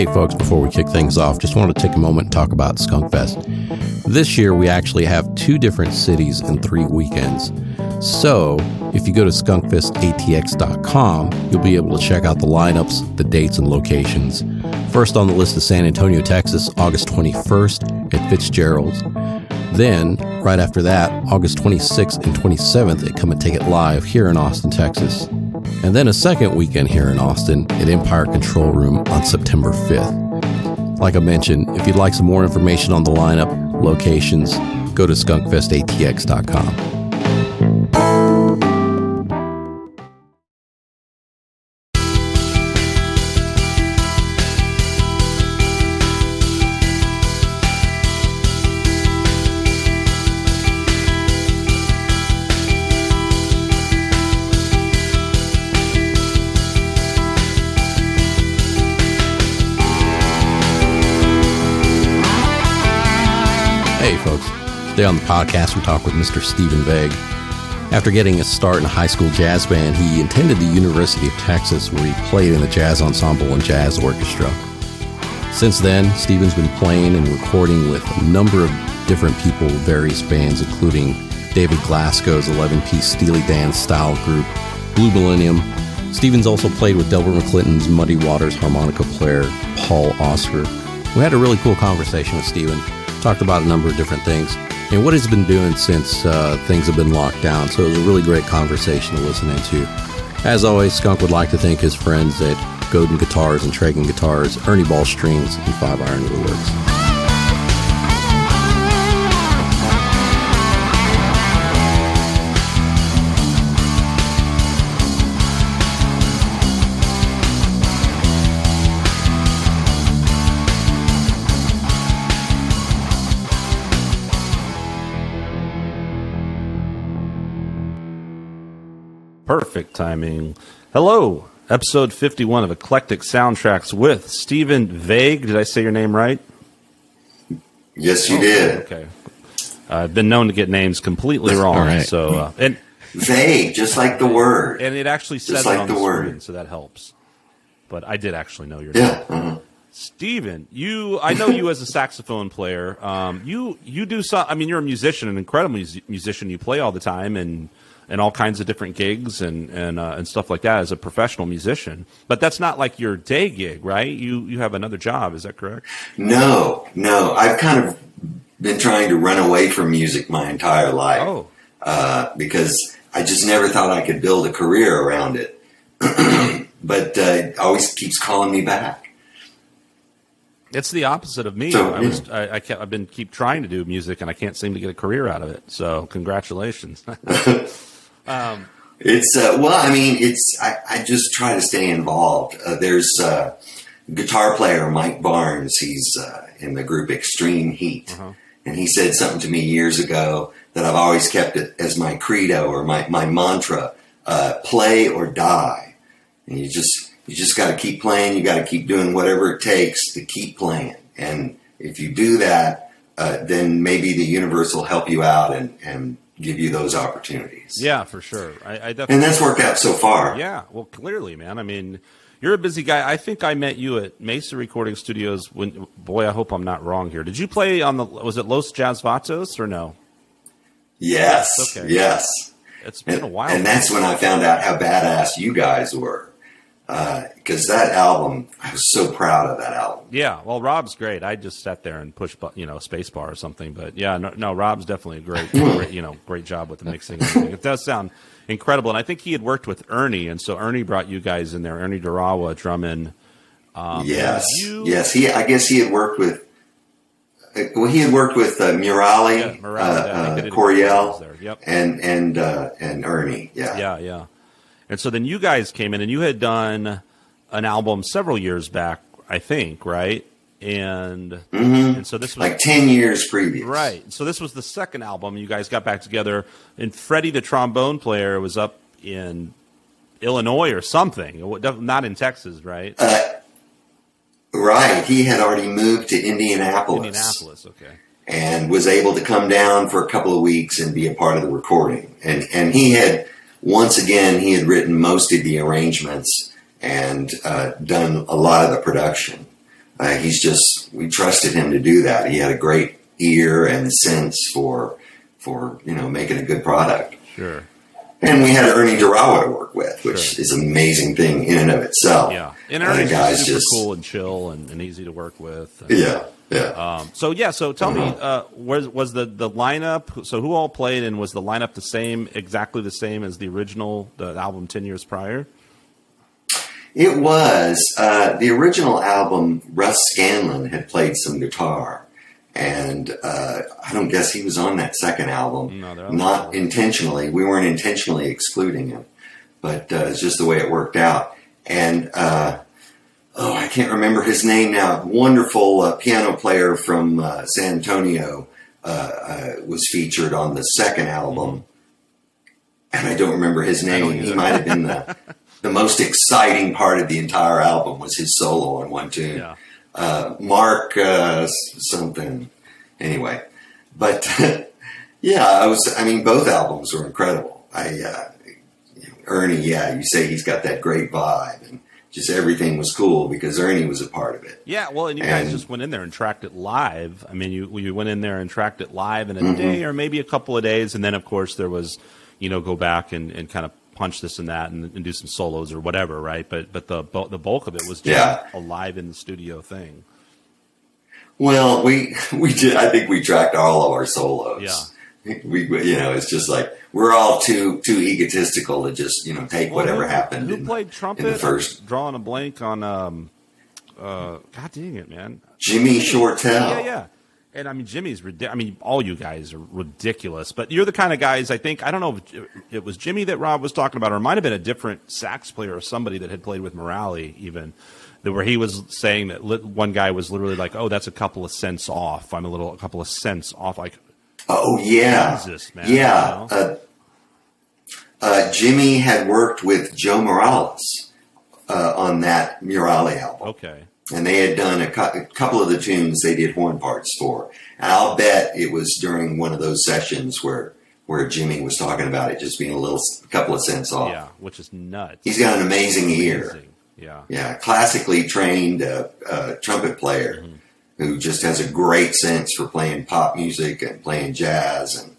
Hey, folks, before we kick things off, just wanted to take a moment and talk about Skunk Fest. This year, we actually have two different cities and three weekends. So, if you go to skunkfestatx.com, you'll be able to check out the lineups, the dates, and locations. First on the list is San Antonio, Texas, August 21st at Fitzgerald's. Then, right after that, August 26th and 27th at Come and Take It Live here in Austin, Texas. And then a second weekend here in Austin at Empire Control Room on September 5th. Like I mentioned, if you'd like some more information on the lineup, locations, go to skunkfestatx.com. on the podcast, we talk with Mr. Stephen Vague. After getting a start in a high school jazz band, he attended the University of Texas, where he played in the jazz ensemble and jazz orchestra. Since then, Stephen's been playing and recording with a number of different people, various bands, including David Glasgow's 11 piece Steely Dan style group, Blue Millennium. Stevens also played with Delbert McClinton's Muddy Waters harmonica player, Paul Oscher. We had a really cool conversation with Stephen talked about a number of different things and what he's been doing since uh, things have been locked down. So it was a really great conversation to listen into. As always, Skunk would like to thank his friends at Godin Guitars and Tragan Guitars, Ernie Ball Strings, and Five Iron Woodworks. Perfect timing. Hello, episode 51 of Eclectic Soundtracks with Stephen Vague. Did I say your name right? Yes, you did. Okay. I've been known to get names completely wrong. All right. So, uh, and Vague, just like the word. and it actually says Just it on the the, word. screen, so that helps. But I did actually know your Yeah. name. mhm. Stephen, you I know you as a saxophone player. Um, you you do some. I mean, you're a musician, an incredible mus- musician. You play all the time and and all kinds of different gigs and and uh, and stuff like that as a professional musician. But that's not like your day gig, right? You you have another job. Is that correct? No, no. I've kind of been trying to run away from music my entire life Oh, uh, because I just never thought I could build a career around it. but uh, it always keeps calling me back. it's the opposite of me. So, I was I, I kept, I've been keep trying to do music and I can't seem to get a career out of it. So congratulations. It's uh, well, I mean, it's I, I just try to stay involved. Uh, there's uh, guitar player Mike Barnes. He's uh, in the group Extreme Heat, and he said something to me years ago that I've always kept it as my credo or my my mantra: uh, play or die. And you just you just got to keep playing. You got to keep doing whatever it takes to keep playing. And if you do that, uh, then maybe the universe will help you out and and give you those opportunities. yeah, for sure. I, I definitely And that's worked out so far. Yeah, well, clearly, man. I mean, you're a busy guy. I think I met you at Mesa Recording Studios. When, boy, I hope I'm not wrong here. Did you play on the? Was it Los Jazz Vatos or no? Yes. Okay. Yes. It's been a while. and that's when I found out how badass you guys were. Because that album, I was so proud of that album. yeah. Well, Rob's great. I just sat there and pushed, you know, spacebar or something. But yeah, no, no Rob's definitely a great, great, you know, great job with the mixing. And. It does sound incredible. And I think he had worked with Ernie, and so Ernie brought you guys in there. Ernie Durawa drumming. Um, yes. you- Yes. He, I guess he had worked with, uh, well, he had worked with uh, Murali, Yeah, Murali, uh, uh, Coryell. Yep. and and uh, and Ernie. Yeah. Yeah, yeah. And so then you guys came in and you had done an album several years back, I think, right? And and so this was Like ten years previous. right. So this was the second album. You guys got back together, and Freddie, the trombone player, was up in Illinois or something. Not in Texas, right? Uh, Right. He had already moved to Indianapolis. Indianapolis. Okay. and was able to come down for a couple of weeks and be a part of the recording. And and he had once again he had written most of the arrangements and uh, done a lot of the production. uh, he's just we trusted him to do that. He had a great ear and sense for for you know making a good product. Sure. And we had Ernie Durawa to work with, which Sure. is an amazing thing in and of itself. Yeah. And Uh, Ernie's the guy's just super just cool and chill and, and easy to work with. And, yeah, yeah. Um, so yeah, so tell me, uh, was was the the lineup? So who all played, and was the lineup the same, exactly the same as the original, the album ten years prior? It was uh, the original album. Russ Scanlon had played some guitar, and uh, I don't guess he was on that second album. No, not intentionally. We weren't intentionally excluding him, but uh, it's just the way it worked out. And uh, oh, I can't remember his name now. Wonderful uh, piano player from uh, San Antonio uh, uh, was featured on the second album, and I don't remember his name. He might have been the the most exciting part of the entire album was his solo on one tune. Yeah. Uh, Mark uh, something. Anyway, but yeah, I was. I mean, both albums were incredible. I uh, Ernie, yeah, you say he's got that great vibe, and just everything was cool because Ernie was a part of it. Yeah, well, and you guys just went in there and tracked it live. I mean, you you went in there and tracked it live in a Mm-hmm. day or maybe a couple of days, and then of course there was, you know, go back and, and kind of punch this and that and, and do some solos or whatever, right? But but the the bulk of it was just Yeah. a live in the studio thing. Well, we we did. I think we tracked all of our solos. Yeah. We- you know, it's just like we're all too too egotistical to just you know take Well, whatever who, happened. Who in, played trumpet? in the first? Drawing a blank on. Um, uh, God dang it, man. Jimmy Shortell. Yeah, yeah. And I mean, Jimmy's. I mean, all you guys are ridiculous. But you're the kind of guys. I think I don't know if it was Jimmy that Rob was talking about, or it might have been a different sax player or somebody that had played with Morale, even that where he was saying that one guy was literally like, "Oh, that's a couple of cents off. I'm a little, a couple of cents off." Like, Oh yeah, Jesus, man, yeah. you know? Uh, uh, Jimmy had worked with Joe Morales uh, on that Murali album, okay, and they had done a, cou- a couple of the tunes they did horn parts for. And I'll bet it was during one of those sessions where where Jimmy was talking about it just being a little, a couple of cents off. yeah, which is nuts. He's got an amazing ear. Yeah, Yeah, classically trained uh, uh, trumpet player who just has a great sense for playing pop music and playing jazz and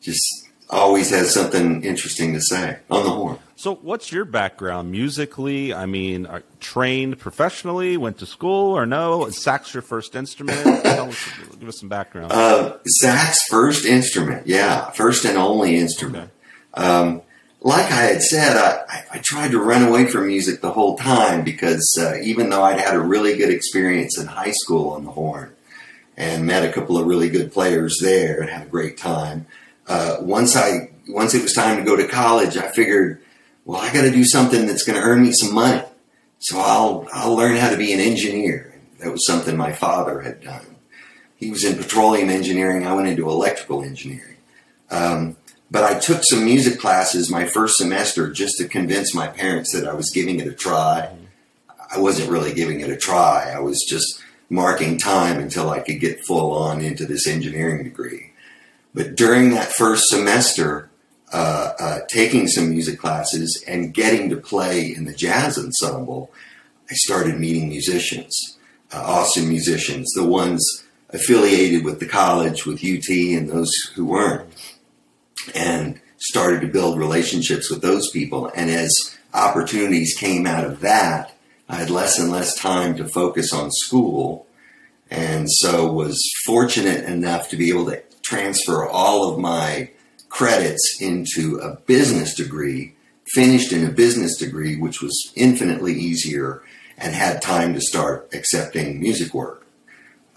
just always has something interesting to say on the horn. So, what's your background musically? I mean, are trained professionally? Went to school or no? Is sax your first instrument? Tell us, give us some background. Uh, sax first instrument, yeah, first and only instrument. Um, like I had said, I, I, tried to run away from music the whole time because uh, even though I'd had a really good experience in high school on the horn and met a couple of really good players there and had a great time, uh, once I once it was time to go to college, I figured, well, I got to do something that's going to earn me some money. So I'll I'll learn how to be an engineer. That was something my father had done. He was in petroleum engineering. I went into electrical engineering. Um, but I took some music classes my first semester just to convince my parents that I was giving it a try. I wasn't really giving it a try. I was just marking time until I could get full on into this engineering degree. But during that first semester, uh, uh, taking some music classes and getting to play in the jazz ensemble, I started meeting musicians, uh, awesome musicians, the ones affiliated with the college, with UT, and those who weren't, and started to build relationships with those people. And as opportunities came out of that, I had less and less time to focus on school, and so was fortunate enough to be able to transfer all of my credits into a business degree, finished in a business degree, which was infinitely easier and had time to start accepting music work.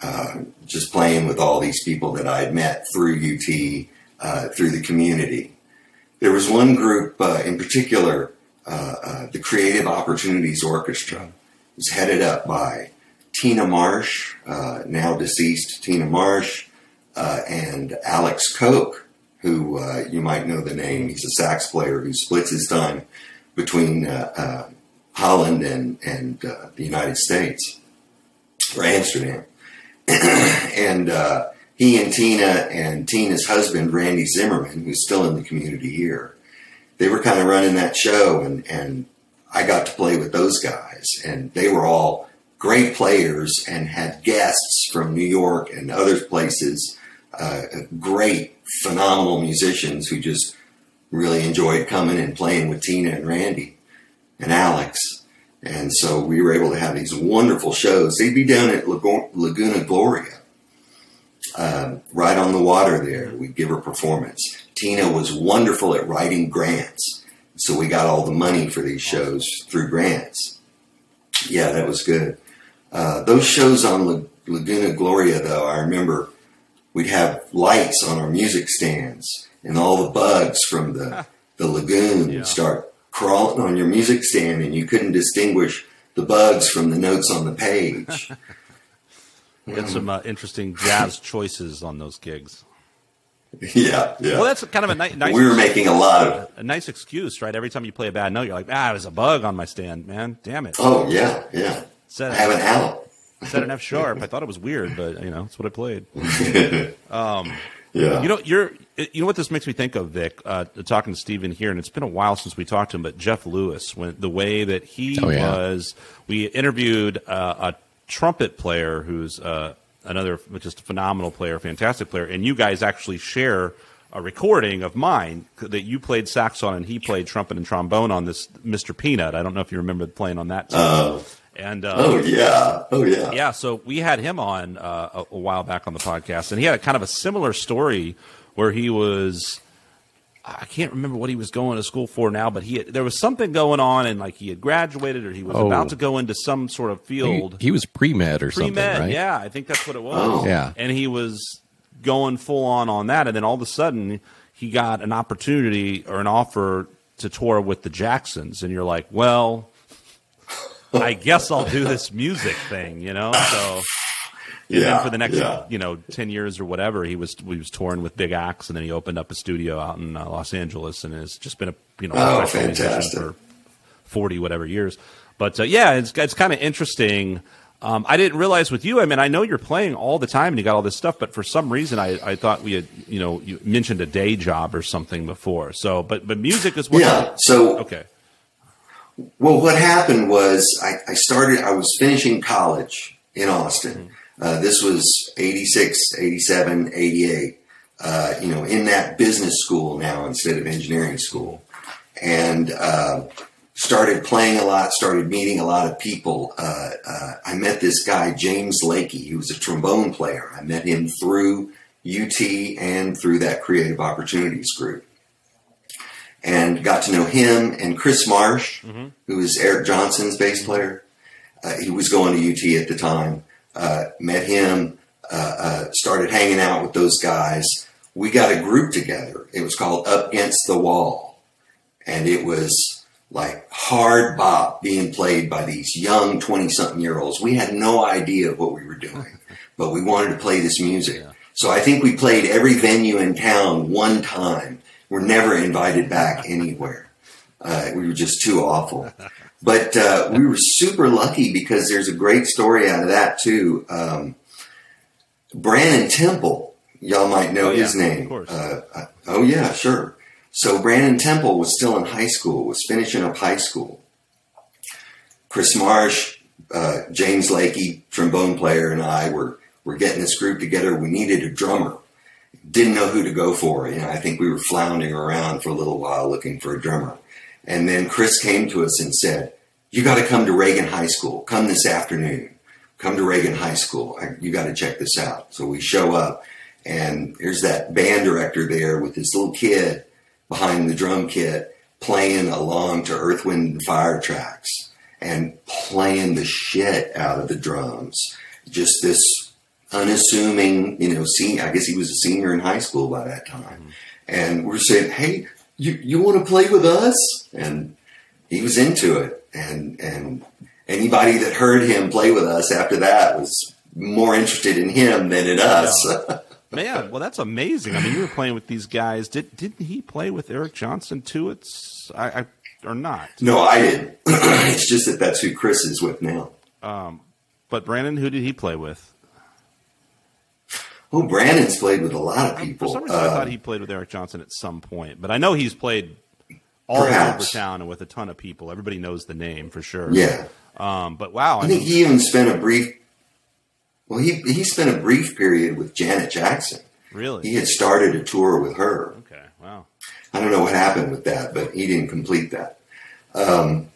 Uh, just playing with all these people that I had met through UT, uh, through the community. There was one group uh, in particular, uh, uh, the Creative Opportunities Orchestra. Was headed up by Tina Marsh, uh, now deceased Tina Marsh, uh, and Alex Coke, who you might know the name. He's a sax player who splits his time between Holland and, and the United States, or Amsterdam. and he and Tina and Tina's husband, Randy Zimmerman, who's still in the community here, they were kind of running that show, and, and I got to play with those guys, and they were all great players and had guests from New York and other places, uh, great, phenomenal musicians who just really enjoyed coming and playing with Tina and Randy and Alex. And so we were able to have these wonderful shows. They'd be down at Laguna Gloria, uh, right on the water there. We'd give her performance. Tina was wonderful at writing grants. So we got all the money for these shows through grants. Yeah, that was good. Uh, those shows on La- Laguna Gloria, though, I remember we'd have lights on our music stands, and all the bugs from the the lagoon yeah. start crawling on your music stand, and you couldn't distinguish the bugs from the notes on the page. we had some uh, interesting jazz choices on those gigs. Yeah, yeah. Well, that's kind of a ni- nice. We were making a lot of a nice excuse, right? Every time you play a bad note, you're like, "Ah, there's a bug on my stand, man. Damn it." Oh yeah, yeah. Set I have an out. Set an F sharp. I thought it was weird, but you know, that's what I played. um, yeah. You know, you're. You know what this makes me think of, Vic? Uh, talking to Steven here, and it's been a while since we talked to him. But Jeff Lewis, when the way that he oh, yeah. was, we interviewed uh, a trumpet player who's uh, another just a phenomenal player, fantastic player, and you guys actually share a recording of mine that you played sax on and he played trumpet and trombone on this Mr. Peanut. I don't know if you remember playing on that. Uh, and uh, oh yeah, oh yeah, yeah. So we had him on uh, a, a, while back on the podcast, and he had a kind of a similar story where he was. I can't remember what he was going to school for now, but he had, there was something going on, and like he had graduated or he was oh. about to go into some sort of field. He, he was pre med or pre-med, something, right? Yeah, I think that's what it was. Oh. Yeah, and he was going full on on that, and then all of a sudden he got an opportunity or an offer to tour with the Jacksons, and you're like, well I guess I'll do this music thing, you know. So yeah, for the next yeah. you know ten years or whatever, he was he was touring with Big Axe, and then he opened up a studio out in uh, Los Angeles, and has just been a you know oh, fantastic. for forty whatever years. But uh, yeah, it's it's kind of interesting. Um, I didn't realize with you. I mean, I know you're playing all the time and you got all this stuff, but for some reason, I, I thought we had, you know, you mentioned a day job or something before. So, but but music is what. Yeah. So okay. Well, what happened was I, I, started, I was finishing college in Austin. Mm-hmm. Uh, this was 86, 87, 88, uh, you know, in that business school now instead of engineering school. And uh, started playing a lot, started meeting a lot of people. Uh, uh, I met this guy, James Lakey, he was a trombone player. I met him through UT and through that Creative Opportunities group and got to know him and Chris Maresh, mm-hmm. who was Eric Johnson's bass player. Uh, he was going to UT at the time. Uh, met him, uh, uh, started hanging out with those guys. We got a group together. It was called Up Against the Wall, and it was like hard bop being played by these young twenty-something year olds. We had no idea what we were doing, but we wanted to play this music. Yeah. So I think we played every venue in town one time We're never invited back anywhere. Uh, we were just too awful. But uh, we were super lucky because there's a great story out of that too. Um, Brannen Temple, y'all might know oh, his yeah, name. Uh, uh, oh yeah, sure. So Brannen Temple was still in high school, was finishing up high school. Chris Maresh, uh, James Lakey, trombone player, and I were were getting this group together. We needed a drummer didn't know who to go for. You know, I think we were floundering around for a little while looking for a drummer. And then Chris came to us and said, "You got to come to Reagan High School. Come this afternoon. Come to Reagan High School. You got to check this out." So we show up, and there's that band director there with this little kid behind the drum kit playing along to Earth, Wind, and Fire tracks and playing the shit out of the drums. Just this unassuming, you know, senior, I guess he was a senior in high school by that time. Mm-hmm. And we're saying, Hey, you, you want to play with us? And he was into it. And, and anybody that heard him play with us after that was more interested in him than in us. Yeah. Man, well, that's amazing. I mean, you were playing with these guys. Did didn't he play with Eric Johnson too? It's I, I or not? No, I didn't. it's just that that's who Chris is with now. Um, but Brannen, who did he play with? Oh, Brannen's played with a lot of people. For some reason, uh, I thought he played with Eric Johnson at some point, but I know he's played all Perhaps. over town and with a ton of people. Everybody knows the name for sure. Yeah. Um, but wow, I, I think mean, he even spent a brief. Well, he he spent a brief period with Janet Jackson. really? He had started a tour with her. Okay. Wow. I don't know what happened with that, but he didn't complete that. Um,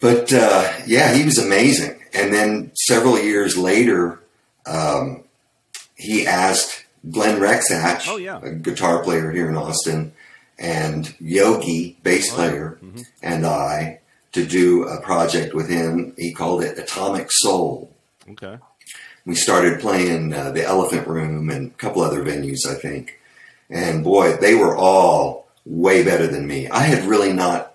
but uh, yeah, he was amazing. And then several years later, um, he asked Glenn Rexach, Oh, yeah. a guitar player here in Austin, and Yogi, bass Oh, yeah. player, and I to do a project with him. He called it Atomic Soul. Okay. We started playing uh, the Elephant Room and a couple other venues, I think. And boy, they were all way better than me. I had really not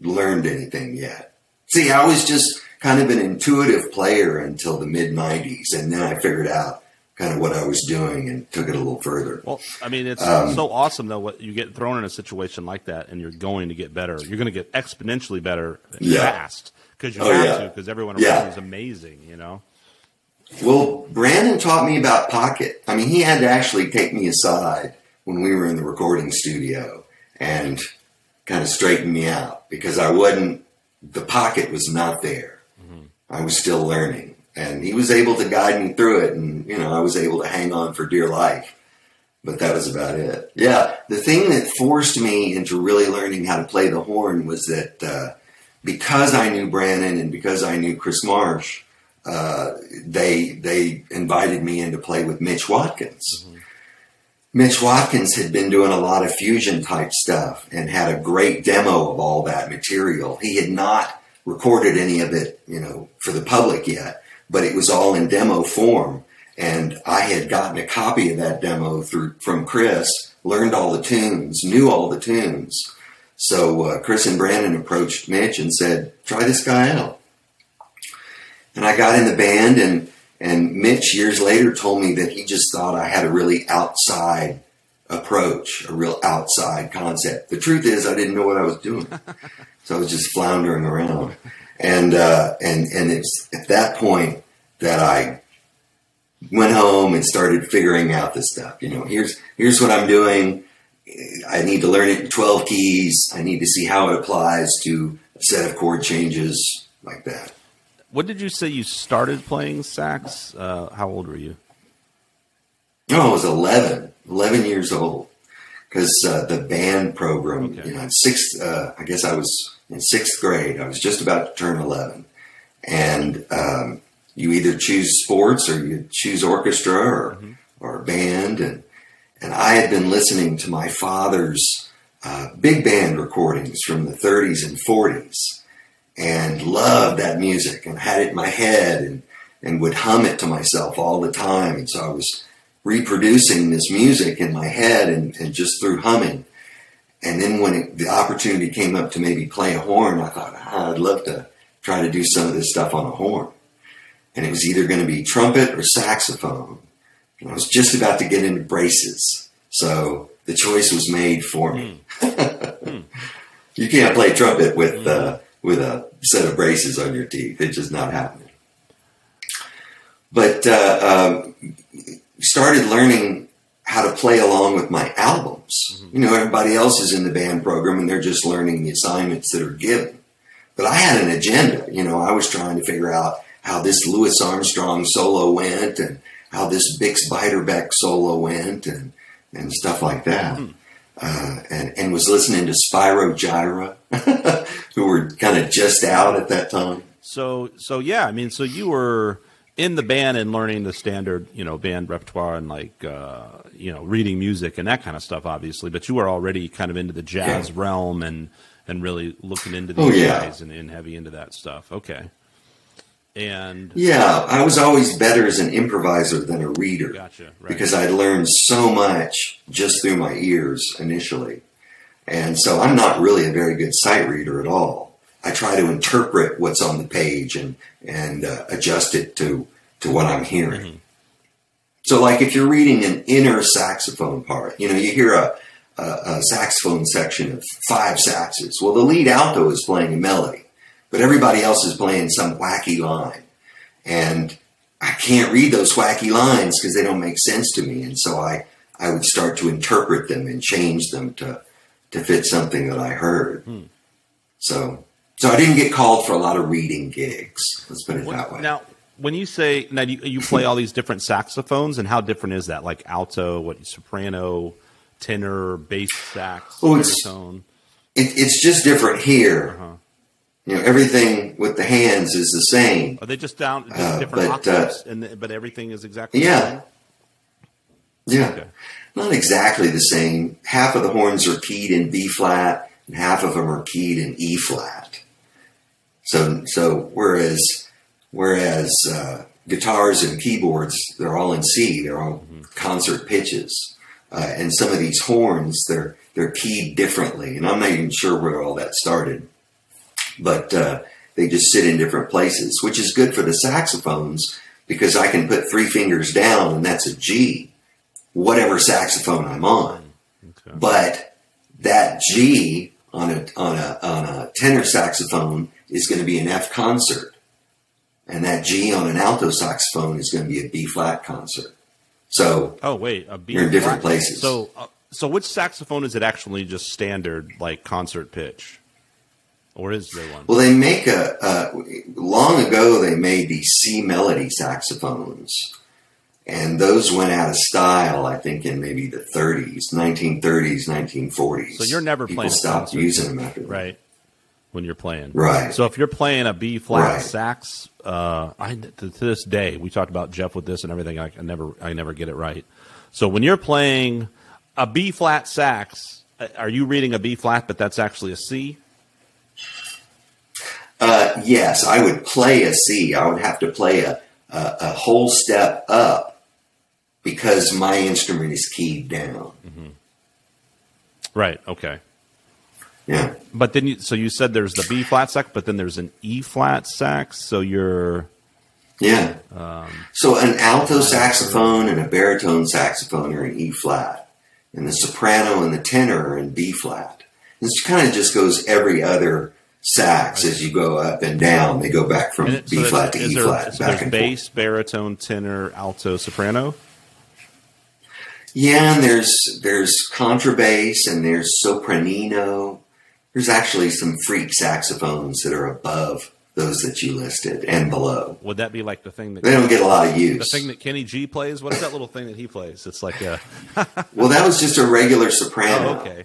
learned anything yet. See, I was just kind of an intuitive player until the mid 90s. And then I figured out kind of what I was doing and took it a little further. Well, I mean, it's Um, so awesome though. What you get thrown in a situation like that, and you're going to get better. You're going to get exponentially better Yeah. fast because you Oh, have yeah. to. Because everyone around you is amazing. You know. Well, Brannen taught me about Pocket. I mean, he had to actually take me aside when we were in the recording studio and kind of straighten me out because I wasn't, the Pocket was not there. I was still learning. And he was able to guide me through it. And, you know, I was able to hang on for dear life. But that was about it. Yeah. The thing that forced me into really learning how to play the horn was that uh, because I knew Brannen and because I knew Chris Maresh, uh, they they invited me in to play with Mitch Watkins. Mitch Watkins had been doing a lot of fusion type stuff and had a great demo of all that material. He had not recorded any of it, you know, for the public yet, but it was all in demo form. And I had gotten a copy of that demo through from Chris, learned all the tunes, knew all the tunes. So uh, Chris and Brannen approached Mitch and said, "Try this guy out." And I got in the band, and and Mitch years later told me that he just thought I had a really outside approach, a real outside concept. The truth is, I didn't know what I was doing, so I was just floundering around. And uh, and and it's at that point that I went home and started figuring out this stuff. You know, here's here's what I'm doing. I need to learn it in 12 keys. I need to see how it applies to a set of chord changes like that. What did you say you started playing sax? Uh, how old were you? No, I was 11, 11 years old. Because uh, the band program, Okay. you know, sixth, uh, I guess I was in sixth grade. I was just about to turn 11. And um, you either choose sports or you choose orchestra or, or band. And, and I had been listening to my father's uh, big band recordings from the 30s and 40s and loved that music and had it in my head and, and would hum it to myself all the time. And so I was reproducing this music in my head and, and just through humming. And then when it, the opportunity came up to maybe play a horn, I thought, ah, I'd love to try to do some of this stuff on a horn. And it was either going to be trumpet or saxophone. And I was just about to get into braces. So the choice was made for me. you can't play trumpet with, uh, with a set of braces on your teeth. It's just not happening. But uh, um, started learning how to play along with my albums. You know, everybody else is in the band program and they're just learning the assignments that are given. But I had an agenda. You know, I was trying to figure out how this Louis Armstrong solo went and how this Bix Beiderbecke solo went and, and stuff like that. Uh, and, and was listening to Spyro Gyra, who were kind of just out at that time. So, so yeah, I mean, so you were in the band and learning the standard, you know, band repertoire and like, uh, you know, reading music and that kind of stuff, obviously. But you were already kind of into the jazz Yeah. realm and and really looking into Oh, these yeah. guys and, and heavy into that stuff. Okay, and Yeah, I was always better as an improviser than a reader. gotcha, right? because I'd learned so much just through my ears initially. And so I'm not really a very good sight reader at all. I try to interpret what's on the page and, and uh, adjust it to, to what I'm hearing. So, like if you're reading an inner saxophone part, you know, you hear a, a, a saxophone section of five saxes. Well, the lead alto is playing a melody, but everybody else is playing some wacky line. And I can't read those wacky lines because they don't make sense to me. And so I, I would start to interpret them and change them to, to fit something that I heard. So, so I didn't get called for a lot of reading gigs. Let's put it that way. Now, when you say now you, you play all these different saxophones, and how different is that? Like alto, what soprano, tenor, bass sax, Oh, it's- It, it's just different here. Uh-huh. You know, everything with the hands is the same. Are they just down just Uh, different but, uh, octaves, and the, but everything is exactly the Yeah. same? Yeah. Okay. Not exactly the same. Half of the horns are keyed in B flat, and half of them are keyed in E flat. So, so whereas, whereas uh, guitars and keyboards, they're all in C. They're all concert pitches, uh, and some of these horns, they're they're keyed differently. And I'm not even sure where all that started, but uh, they just sit in different places, which is good for the saxophones because I can put three fingers down, and that's a G whatever saxophone I'm on. Okay. But that G on a on a on a tenor saxophone is going to be an F concert, and that G on an alto saxophone is going to be a B flat concert. So Oh wait, a B You're in different places. So, uh, so which saxophone is it actually just standard like concert pitch, or is there one? well, they make a, a long ago they made these C melody saxophones. And those went out of style, I think, in maybe the 30s, 1930s, 1940s. So you're never People playing stopped using them after that. right when you're playing. Right. So if you're playing a B flat Right. sax, uh, I to, to this day we talked about Jeff with this and everything. I, I never I never get it right. So when you're playing a B flat sax, uh, are you reading a B flat, but that's actually a C? Uh, yes, I would play a C. I would have to play a, a, a whole step up because my instrument is keyed down. Right. Okay. Yeah. But then you so you said there's the B flat sax, but then there's an E flat sax. So you're Yeah. Um, so an alto saxophone and a baritone saxophone are in E flat, and the soprano and the tenor are in B flat. This kind of just goes every other sax as you go up and down. They go back from it- so B that's- flat to E there- flat, So back there's and bass, baritone, tenor, alto, soprano. Yeah, and there's there's contrabass and there's sopranino. There's actually some freak saxophones that are above those that you listed and below. Would that be like the thing that They don't get a lot of use? the thing that Kenny G plays? What is that little thing that he plays? It's like a well, that was just a regular soprano. oh, okay.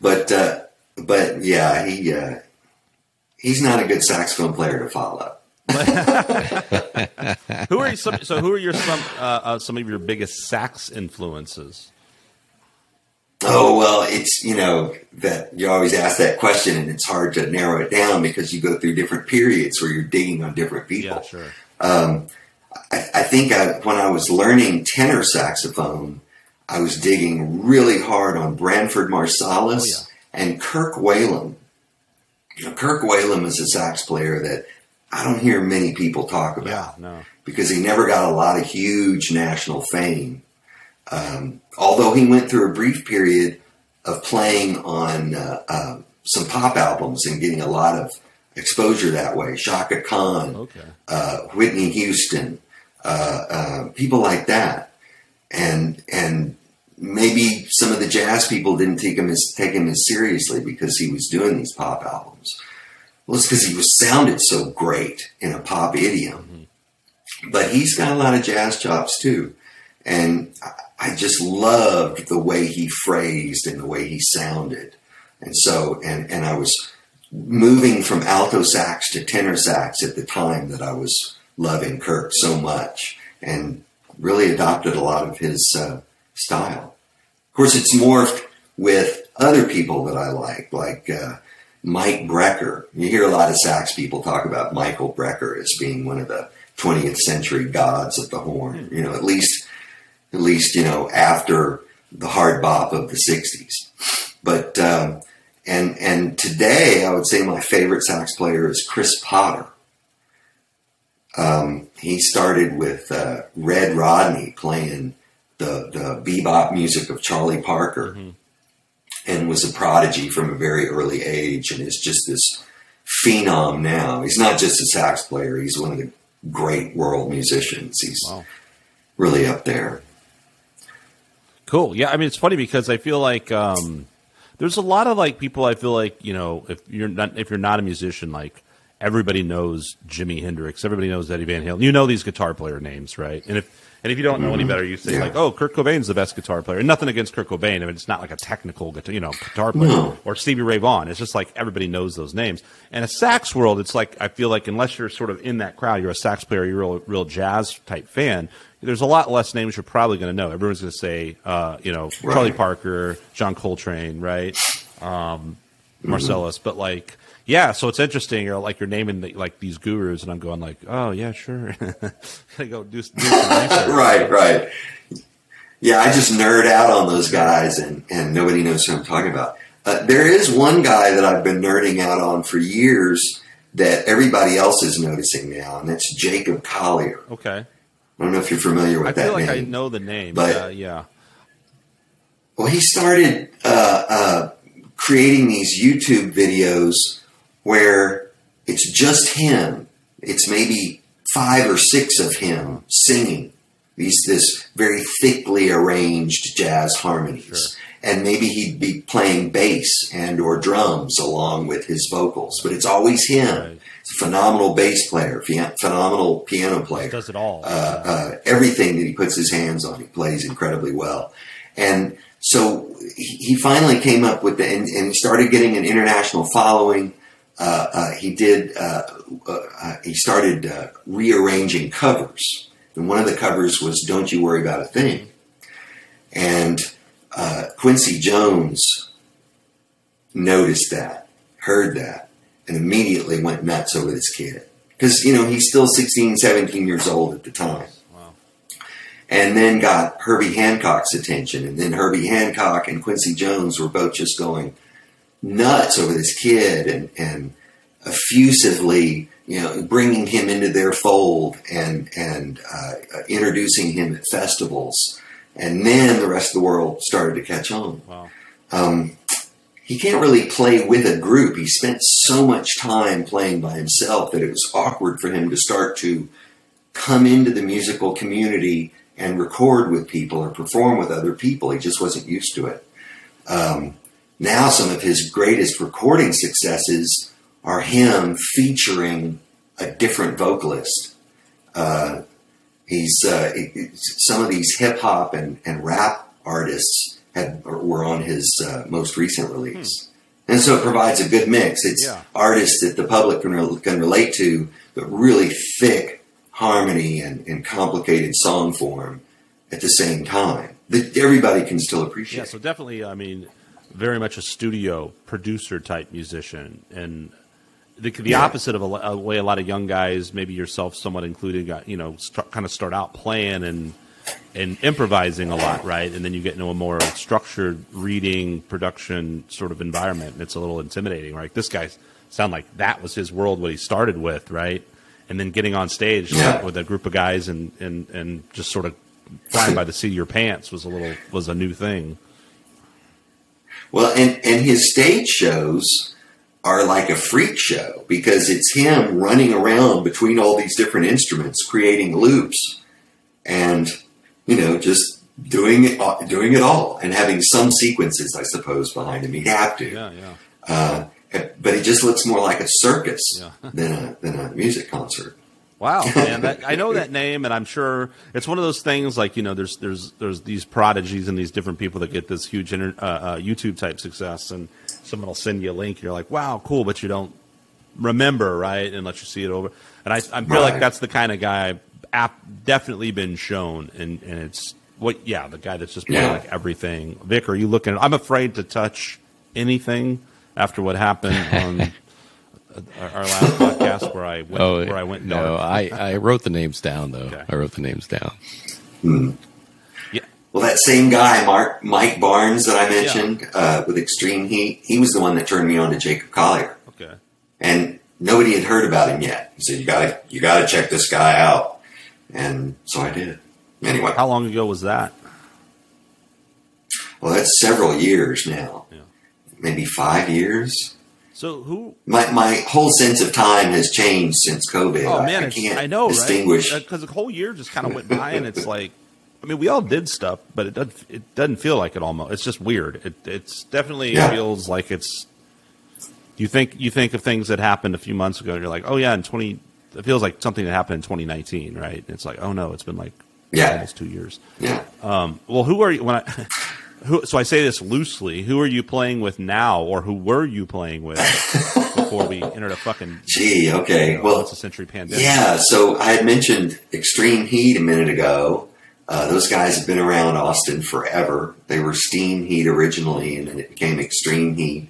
But uh, but yeah, he uh, he's not a good saxophone player to follow. Who are you, some, so? Who are your some uh, uh, some of your biggest sax influences? Oh well, it's you know that you always ask that question, and it's hard to narrow it down because you go through different periods where you're digging on different people. Yeah, sure. Um, I, I think I, when I was learning tenor saxophone, I was digging really hard on Branford Marsalis Oh, yeah. and Kirk Whalum. You know, Kirk Whalum is a sax player that I don't hear many people talk Yeah, about no. because he never got a lot of huge national fame. Um, although he went through a brief period of playing on uh, uh, some pop albums and getting a lot of exposure that way. Chaka Khan, Okay. uh, Whitney Houston, uh, uh, people like that, and and maybe some of the jazz people didn't take him as take him as seriously because he was doing these pop albums. Well, it's because he was sounded so great in a pop idiom, but he's got a lot of jazz chops too, and I, I just loved the way he phrased and the way he sounded, and so and and I was moving from alto sax to tenor sax at the time that I was loving Kirk so much and really adopted a lot of his uh, style. Of course, it's morphed with other people that I like, like uh, Mike Brecker. You hear a lot of sax people talk about Michael Brecker as being one of the 20th century gods of the horn. You know, at least, at least you know after the hard bop of the 60s. But um, and and today, I would say my favorite sax player is Chris Potter. Um, he started with uh, Red Rodney playing the the bebop music of Charlie Parker, and was a prodigy from a very early age, and is just this phenom now. He's not just a sax player; he's one of the great world musicians. He's Wow. really up there. Cool. Yeah, I mean it's funny because I feel like um, there's a lot of like people. I feel like you know, if you're not if you're not a musician, like everybody knows Jimi Hendrix, everybody knows Eddie Van Halen. You know these guitar player names, right? And if and if you don't know any better, you say Mm-hmm. Yeah. like, "Oh, Kurt Cobain's the best guitar player." And nothing against Kurt Cobain. I mean, it's not like a technical guitar, you know, guitar player No. or Stevie Ray Vaughan. It's just like everybody knows those names. And a sax world, it's like I feel like unless you're sort of in that crowd, you're a sax player, you're a real, real jazz type fan. There's a lot less names you're probably going to know. Everyone's going to say, uh, you know, Charlie Parker, John Coltrane, right? Um, Mm-hmm. Marsalis, but like. Yeah, so it's interesting. You're like you're naming the, like these gurus, and I'm going like, oh yeah, sure. Gotta go do, do some research. right, right. Yeah, I just nerd out on those guys, and, and nobody knows who I'm talking about. Uh, there is one guy that I've been nerding out on for years that everybody else is noticing now, and that's Jacob Collier. Okay, I don't know if you're familiar with I that feel like name. I know the name. But- yeah, yeah. Well, he started uh, uh, creating these YouTube videos where it's just him. It's maybe five or six of him singing these this very thickly arranged jazz harmonies, Sure. and maybe he'd be playing bass and or drums along with his vocals. But it's always him. Right. He's a phenomenal bass player, phenomenal piano player He Does it all. uh, uh, everything that he puts his hands on, he plays incredibly well. And so he he finally came up with the, and, and started getting an international following. Uh, uh, he did, uh, he started uh, rearranging covers. And one of the covers was Don't You Worry About a Thing. And uh, Quincy Jones noticed that, heard that, and immediately went nuts over this kid. Because, you know, he's still 16, 17 years old at the time. Wow. And then got Herbie Hancock's attention. And then Herbie Hancock and Quincy Jones were both just going nuts over this kid and, and effusively, you know, bringing him into their fold and, and uh, introducing him at festivals. And then the rest of the world started to catch on Wow. um, he can't really play with a group. He spent so much time playing by himself that it was awkward for him to start to come into the musical community and record with people or perform with other people. He just wasn't used to it. Um, now, some of his greatest recording successes are him featuring a different vocalist. Uh, he's uh, some of these hip hop and, and rap artists had were on his uh, most recent release, and so it provides a good mix. It's Yeah. artists that the public can, re- can relate to, but really thick harmony and, and complicated song form at the same time that everybody can still appreciate. Yeah, so definitely, I mean, very much a studio producer type musician, and the, the Yeah. opposite of a, a way a lot of young guys, maybe yourself, somewhat included, got you know, start, kind of start out playing and and improvising a lot, right? And then you get into a more structured reading production sort of environment, and it's a little intimidating, right? This guy sound like that was his world, what he started with, right? And then getting on stage Yeah. with a group of guys and and and just sort of flying by the seat of your pants was a little was a new thing. Well, and, and his stage shows are like a freak show because it's him running around between all these different instruments, creating loops, and you know just doing it, doing it all, and having some sequences, I suppose, behind him. He'd have to, Yeah, yeah. uh, but he just looks more like a circus Yeah. than a than a music concert. Wow, man! That, I know that name, and I'm sure it's one of those things. Like you know, there's there's there's these prodigies and these different people that get this huge inter, uh, uh, YouTube type success, and someone will send you a link. and You're like, wow, cool, but you don't remember, right? And let you see it over. And I I feel like that's the kind of guy. App definitely been shown, and and it's what yeah, the guy that's just playing Yeah. like everything. Vic, are you looking? I'm afraid to touch anything after what happened on. Our our last podcast where I went, Oh, where I went no. I, I wrote the names down though. Okay. I wrote the names down. Yeah. Well, that same guy, Mark Mike Barnes, that I mentioned uh, with Extreme Heat, he was the one that turned me on to Jacob Collier. Okay. and nobody had heard about him yet. He said, "You got to, you got to check this guy out," and so I did. Anyway, How long ago was that? well, that's several years now, Yeah. maybe five years. So who? My my whole sense of time has changed since COVID. Oh I- man, I, it's, can't I know, distinguish. right? Because the whole year just kind of went by, and it's like, I mean, we all did stuff, but it doesn't. It doesn't feel like it. Almost, it's just weird. It it's definitely Yeah. feels like it's. You think you think of things that happened a few months ago, and you're like, oh yeah, in twenty. It feels like something that happened in 2019, right? And It's like, oh no, it's been like Yeah. almost two years. Yeah. Um, well, who are you when I? Who, so I say this loosely. Who are you playing with now, or who were you playing with before we entered a fucking Gee, okay. Well, once a century pandemic? Yeah, so I had mentioned Extreme Heat a minute ago. Uh, those guys have been around Austin forever. They were Steam Heat originally, and then it became Extreme Heat.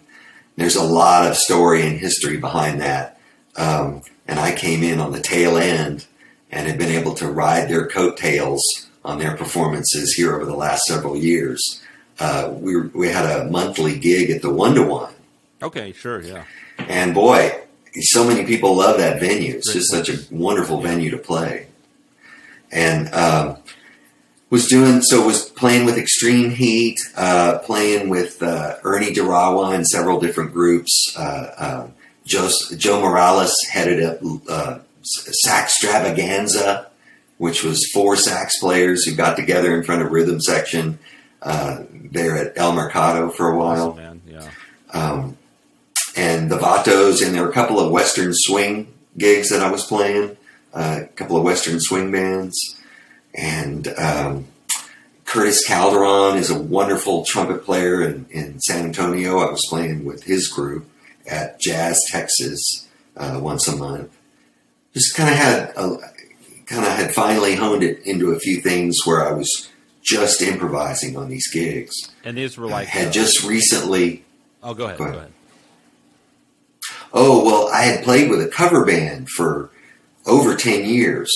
There's a lot of story and history behind that. Um, and I came in on the tail end and had been able to ride their coattails on their performances here over the last several years. Uh, we, we had a monthly gig at the One to One. Okay, sure, yeah. And boy, so many people love that venue. It's just such a wonderful venue to play. And um, was doing so was playing with Extreme Heat, uh, playing with uh, Ernie Durawa and several different groups. Uh, uh, Joe, Joe Morales headed up uh, Saxtravaganza, which was four sax players who got together in front of rhythm section uh, there at El Mercado for a while Awesome, man. Yeah. um, and the Vatos, and there were a couple of Western swing gigs that I was playing, uh, a couple of Western swing bands, and um, Curtis Calderon is a wonderful trumpet player in, in San Antonio. I was playing with his group at Jazz Texas uh, once a month. Just kind of had a, kind of had finally honed it into a few things where I was just improvising on these gigs. And these were I like had uh, just recently Oh, go ahead. Go Go ahead. Oh, well, I had played with a cover band for over 10 years,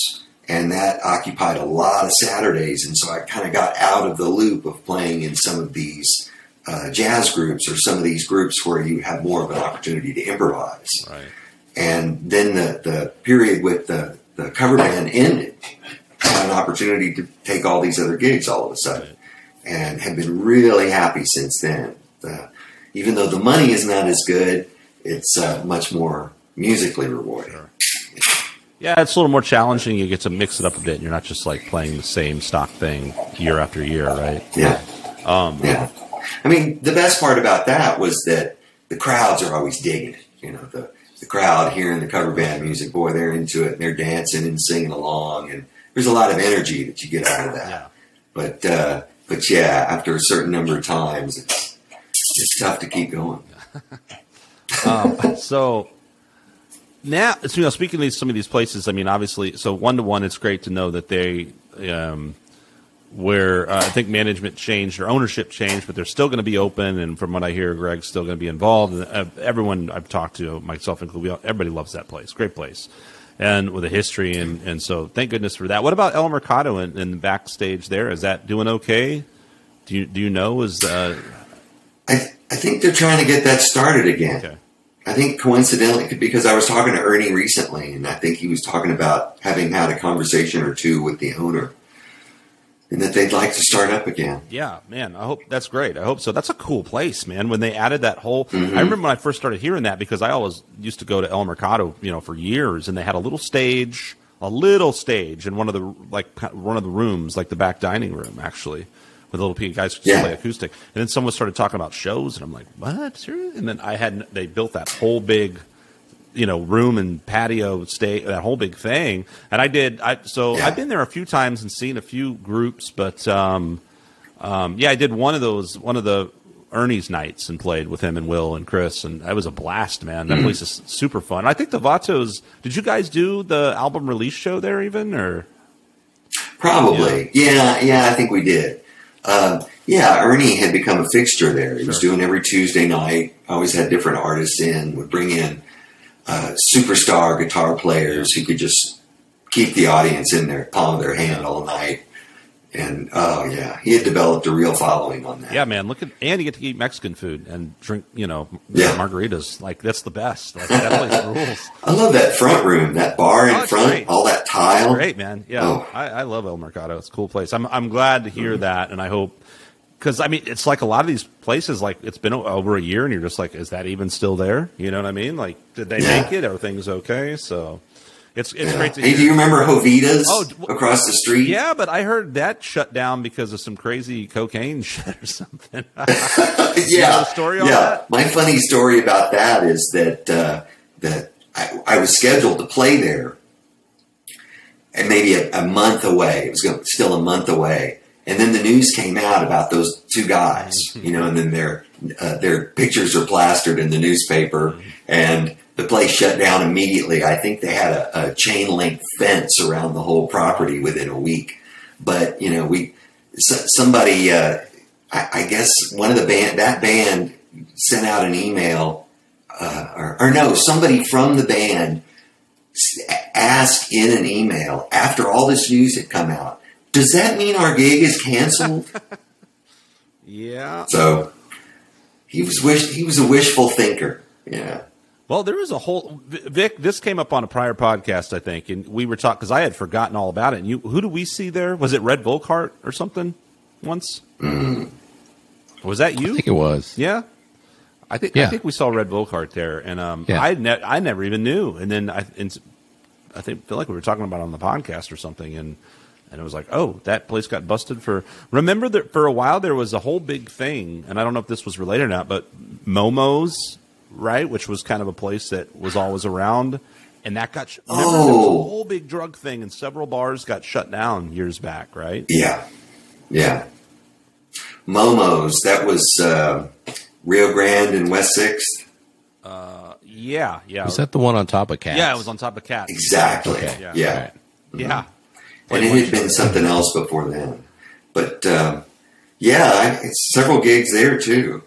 and that occupied a lot of Saturdays. And so I kind of got out of the loop of playing in some of these uh, jazz groups or some of these groups where you have more of an opportunity to improvise. Right. And then the, the period with the, the cover band ended. Had an opportunity to take all these other gigs all of a sudden and have been really happy since then. Uh, even though the money is not as good, it's uh, much more musically rewarding. Sure. Yeah, it's a little more challenging. You get to mix it up a bit. And you're not just like playing the same stock thing year after year, right? Yeah, Um, yeah. I mean, the best part about that was that the crowds are always digging it. You know, the the crowd hearing the cover band music, boy, they're into it and they're dancing and singing along, and there's a lot of energy that you get out of that. Yeah. But uh, but yeah, after a certain number of times, it's it's tough to keep going. Um, so now, you know, speaking of some of these places, I mean, obviously, so one to one, it's great to know that they, um, where uh, I think management changed or ownership changed, but they're still going to be open. And from what I hear, Greg's still going to be involved. And uh, everyone I've talked to, myself included, everybody loves that place. Great place. And with a history, and, and so thank goodness for that. What about El Mercado and, backstage there? Is that doing okay? Do you do you know? Is uh, I I think they're trying to get that started again. okay? I think coincidentally, because I was talking to Ernie recently, and I think he was talking about having had a conversation or two with the owner, and that they'd like to start up again. Yeah, man. I hope that's great. I hope so. That's a cool place, man. When they added that whole, Mm-hmm. I remember when I first started hearing that because I always used to go to El Mercado, you know, for years, and they had a little stage, a little stage in one of the like one of the rooms, like the back dining room, actually, with a little guys just Yeah. play acoustic. And then someone started talking about shows, and I'm like, what? Seriously? And then I had they built that whole big you know room and patio stay that whole big thing and i did i so Yeah. i've been there a few times and seen a few groups but um um yeah i did one of those one of the ernie's nights and played with him and will and chris and that was a blast man that place is super fun i think the vatos did you guys do the album release show there even or Probably, yeah, yeah, I think we did. Um, yeah, Ernie had become a fixture there. He was doing every Tuesday night. Always had different artists in. Would bring in uh, superstar guitar players who could just keep the audience in their palm of their hand all night. And oh yeah, he had developed a real following on that. yeah man look at and you get to eat mexican food and drink you know Yeah. margaritas like that's the best like, that place rules I love that front room, that bar in Oh, front, great. all that tile. Great, man. Yeah, Oh. I, I love El Mercado. It's a cool place. I'm I'm glad to hear that, and I hope because I mean it's like a lot of these places. Like it's been over a year, and you're just like, is that even still there? You know what I mean? Like, did they Yeah. make it? Are things okay? So It's it's Yeah. great to Hey, hear. do you remember Jovita's Oh, across the street? yeah, but I heard that shut down because of some crazy cocaine shit or something. yeah. story on yeah. that? My funny story about that is that uh, that I, I was scheduled to play there, and maybe a, a month away. It was still a month away, and then the news came out about those two guys. Mm-hmm. You know, and then their uh, their pictures are plastered in the newspaper, Mm-hmm. and the place shut down immediately. I think they had a, a chain link fence around the whole property within a week. But you know, we s- somebody. Uh, I, I guess one of the band that band sent out an email, uh, or, or no, somebody from the band asked in an email after all this news had come out. Does that mean our gig is canceled? yeah. so he was wish he was a wishful thinker. Yeah. Well, there was a whole Vic. This came up on a prior podcast, I think, and we were talking because I had forgotten all about it. And you, who do we see there? Was it Red Volkaert or something? Once was that you? I think it was. Yeah, I think I think we saw Red Volkaert there, and um, Yeah. I ne- I never even knew. And then I and I think feel like we were talking about it on the podcast or something, and and it was like, oh, that place got busted for. Remember that for a while there was a whole big thing, and I don't know if this was related or not, but Momo's right, which was kind of a place that was always around. And that got sh- remember there was a Oh. whole big drug thing, and several bars got shut down years back, right? Yeah. Yeah. Momo's, that was uh, Rio Grande and West Sixth. Uh, Yeah, yeah, Was that the one on top of Cat? yeah. It was on top of Cat. Exactly. Okay. Yeah. Yeah. Right. Yeah, and it had been something else before then. But um, yeah, I, it's several gigs there too.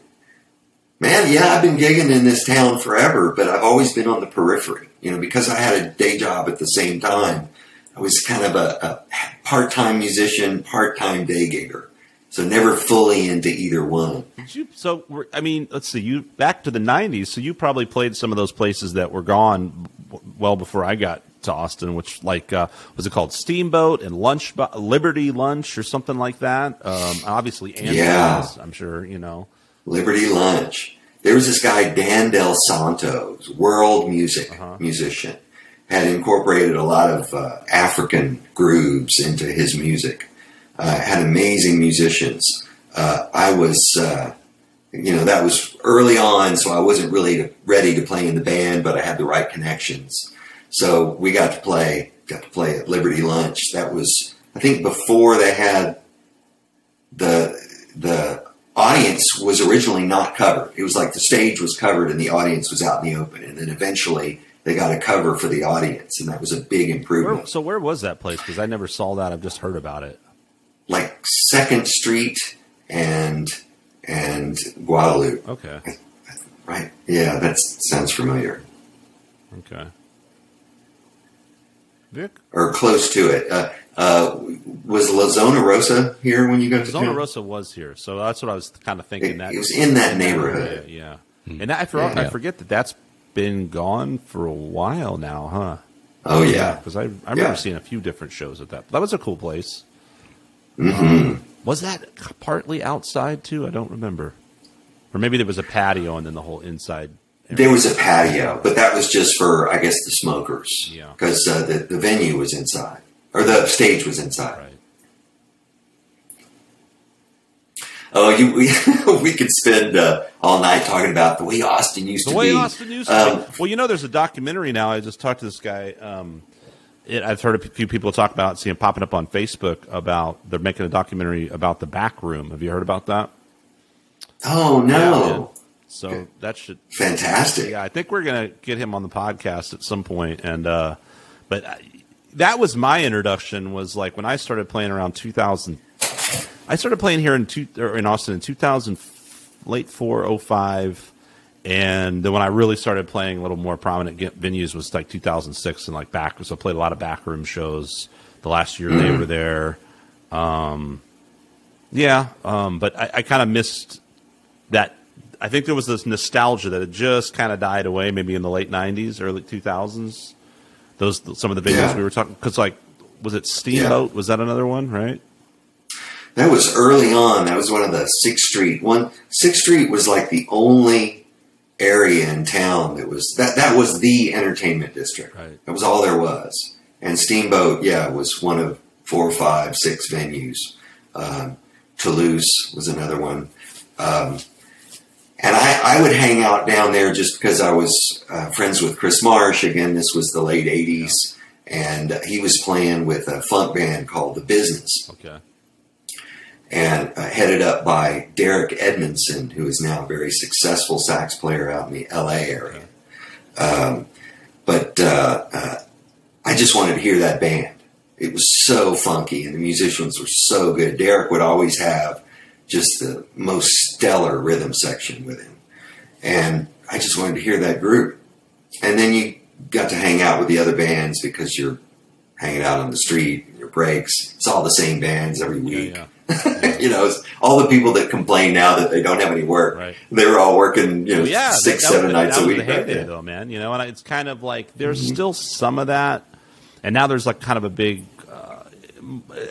Man, yeah, I've been gigging in this town forever, but I've always been on the periphery. You know, because I had a day job at the same time. I was kind of a, a part-time musician, part-time day gigger, so never fully into either one. You, so I mean, let's see. You back to the '90s, so you probably played some of those places that were gone well before I got to Austin. Which, like, uh, was it called Steamboat and Lunch, Liberty Lunch, or something like that? Um, obviously, Antone's, Yeah. I'm sure you know. Liberty Lunch. There was this guy, Dan Del Santos, world music Uh-huh. musician, had incorporated a lot of uh, African grooves into his music. Uh, had amazing musicians. Uh, I was, uh, you know, that was early on, so I wasn't really ready to play in the band, but I had the right connections. So we got to play, got to play at Liberty Lunch. That was, I think, before they had the the audience was originally not covered. It was like the stage was covered and the audience was out in the open. And then eventually they got a cover for the audience, and that was a big Where, improvement. so where was that place? Because I never saw that. I've just heard about it. Like Second Street and and Guadalupe, Okay, right? Yeah, that sounds familiar, okay. Vic, or close to it. Uh, uh, was La Zona Rosa here when you got to Zona town? Rosa was here, so that's what I was kind of thinking. It, that it was in that neighborhood. Yeah, yeah. And I, for, I forget that that's been gone for a while now, huh? Oh yeah, because I, I remember Yeah. seeing a few different shows at that. That was a cool place. hmm Was that partly outside too? I don't remember. Or maybe there was a patio and then the whole inside. There was a patio, but that was just for, I guess, the smokers. Yeah. Because uh, the, the venue was inside, or the stage was inside. Right. Oh, you, we, we could spend uh, all night talking about the way Austin used The to way be. Austin used to Um, be. Well, you know, there's a documentary now. I just talked to this guy. Um, it, I've heard a few people talk about, it, see him popping up on Facebook about they're making a documentary about the back room. Have you heard about that? Oh, no. So that should Fantastic. Yeah, I think we're gonna get him on the podcast at some point. And uh, but I, that was my introduction. Was like when I started playing around 2000. I started playing here in two, or in Austin in 2000, late four oh five, and then when I really started playing a little more prominent venues was like 2006 and like back. So I played a lot of backroom shows. The last year they were there. Um, yeah, um, but I, I kind of missed that I think there was this nostalgia that had just kind of died away, maybe in the late '90s, early 2000s. Those some of the venues Yeah. we were talking because, like, was it Steamboat? Was that another one? Right? That was early on. That was one of the Sixth Street one. Sixth Street was like the only area in town that was that that was the entertainment district. Right. That was all there was. And Steamboat, yeah, was one of four, five, six venues. Um, Toulouse was another one. Um, and I, I would hang out down there just because I was uh, friends with Chris Maresh. Again, this was the late 80s. And uh, he was playing with a funk band called The Business Okay. and uh, headed up by Derek Edmondson, who is now a very successful sax player out in the LA area. Um, but uh, uh, I just wanted to hear that band. It was so funky, and the musicians were so good. Derek would always have just the most stellar rhythm section with him, and I just wanted to hear that group. And then you got to hang out with the other bands because you're hanging out on the street, your breaks. It's all the same bands every week Yeah, yeah. you know, it's all the people that complain now that they don't have any work, Right. they were all working, you know, Well, six, seven was, nights a week. The back heyday, though, man. You know, and it's kind of like there's Mm-hmm. still some of that, and now there's like kind of a big, uh,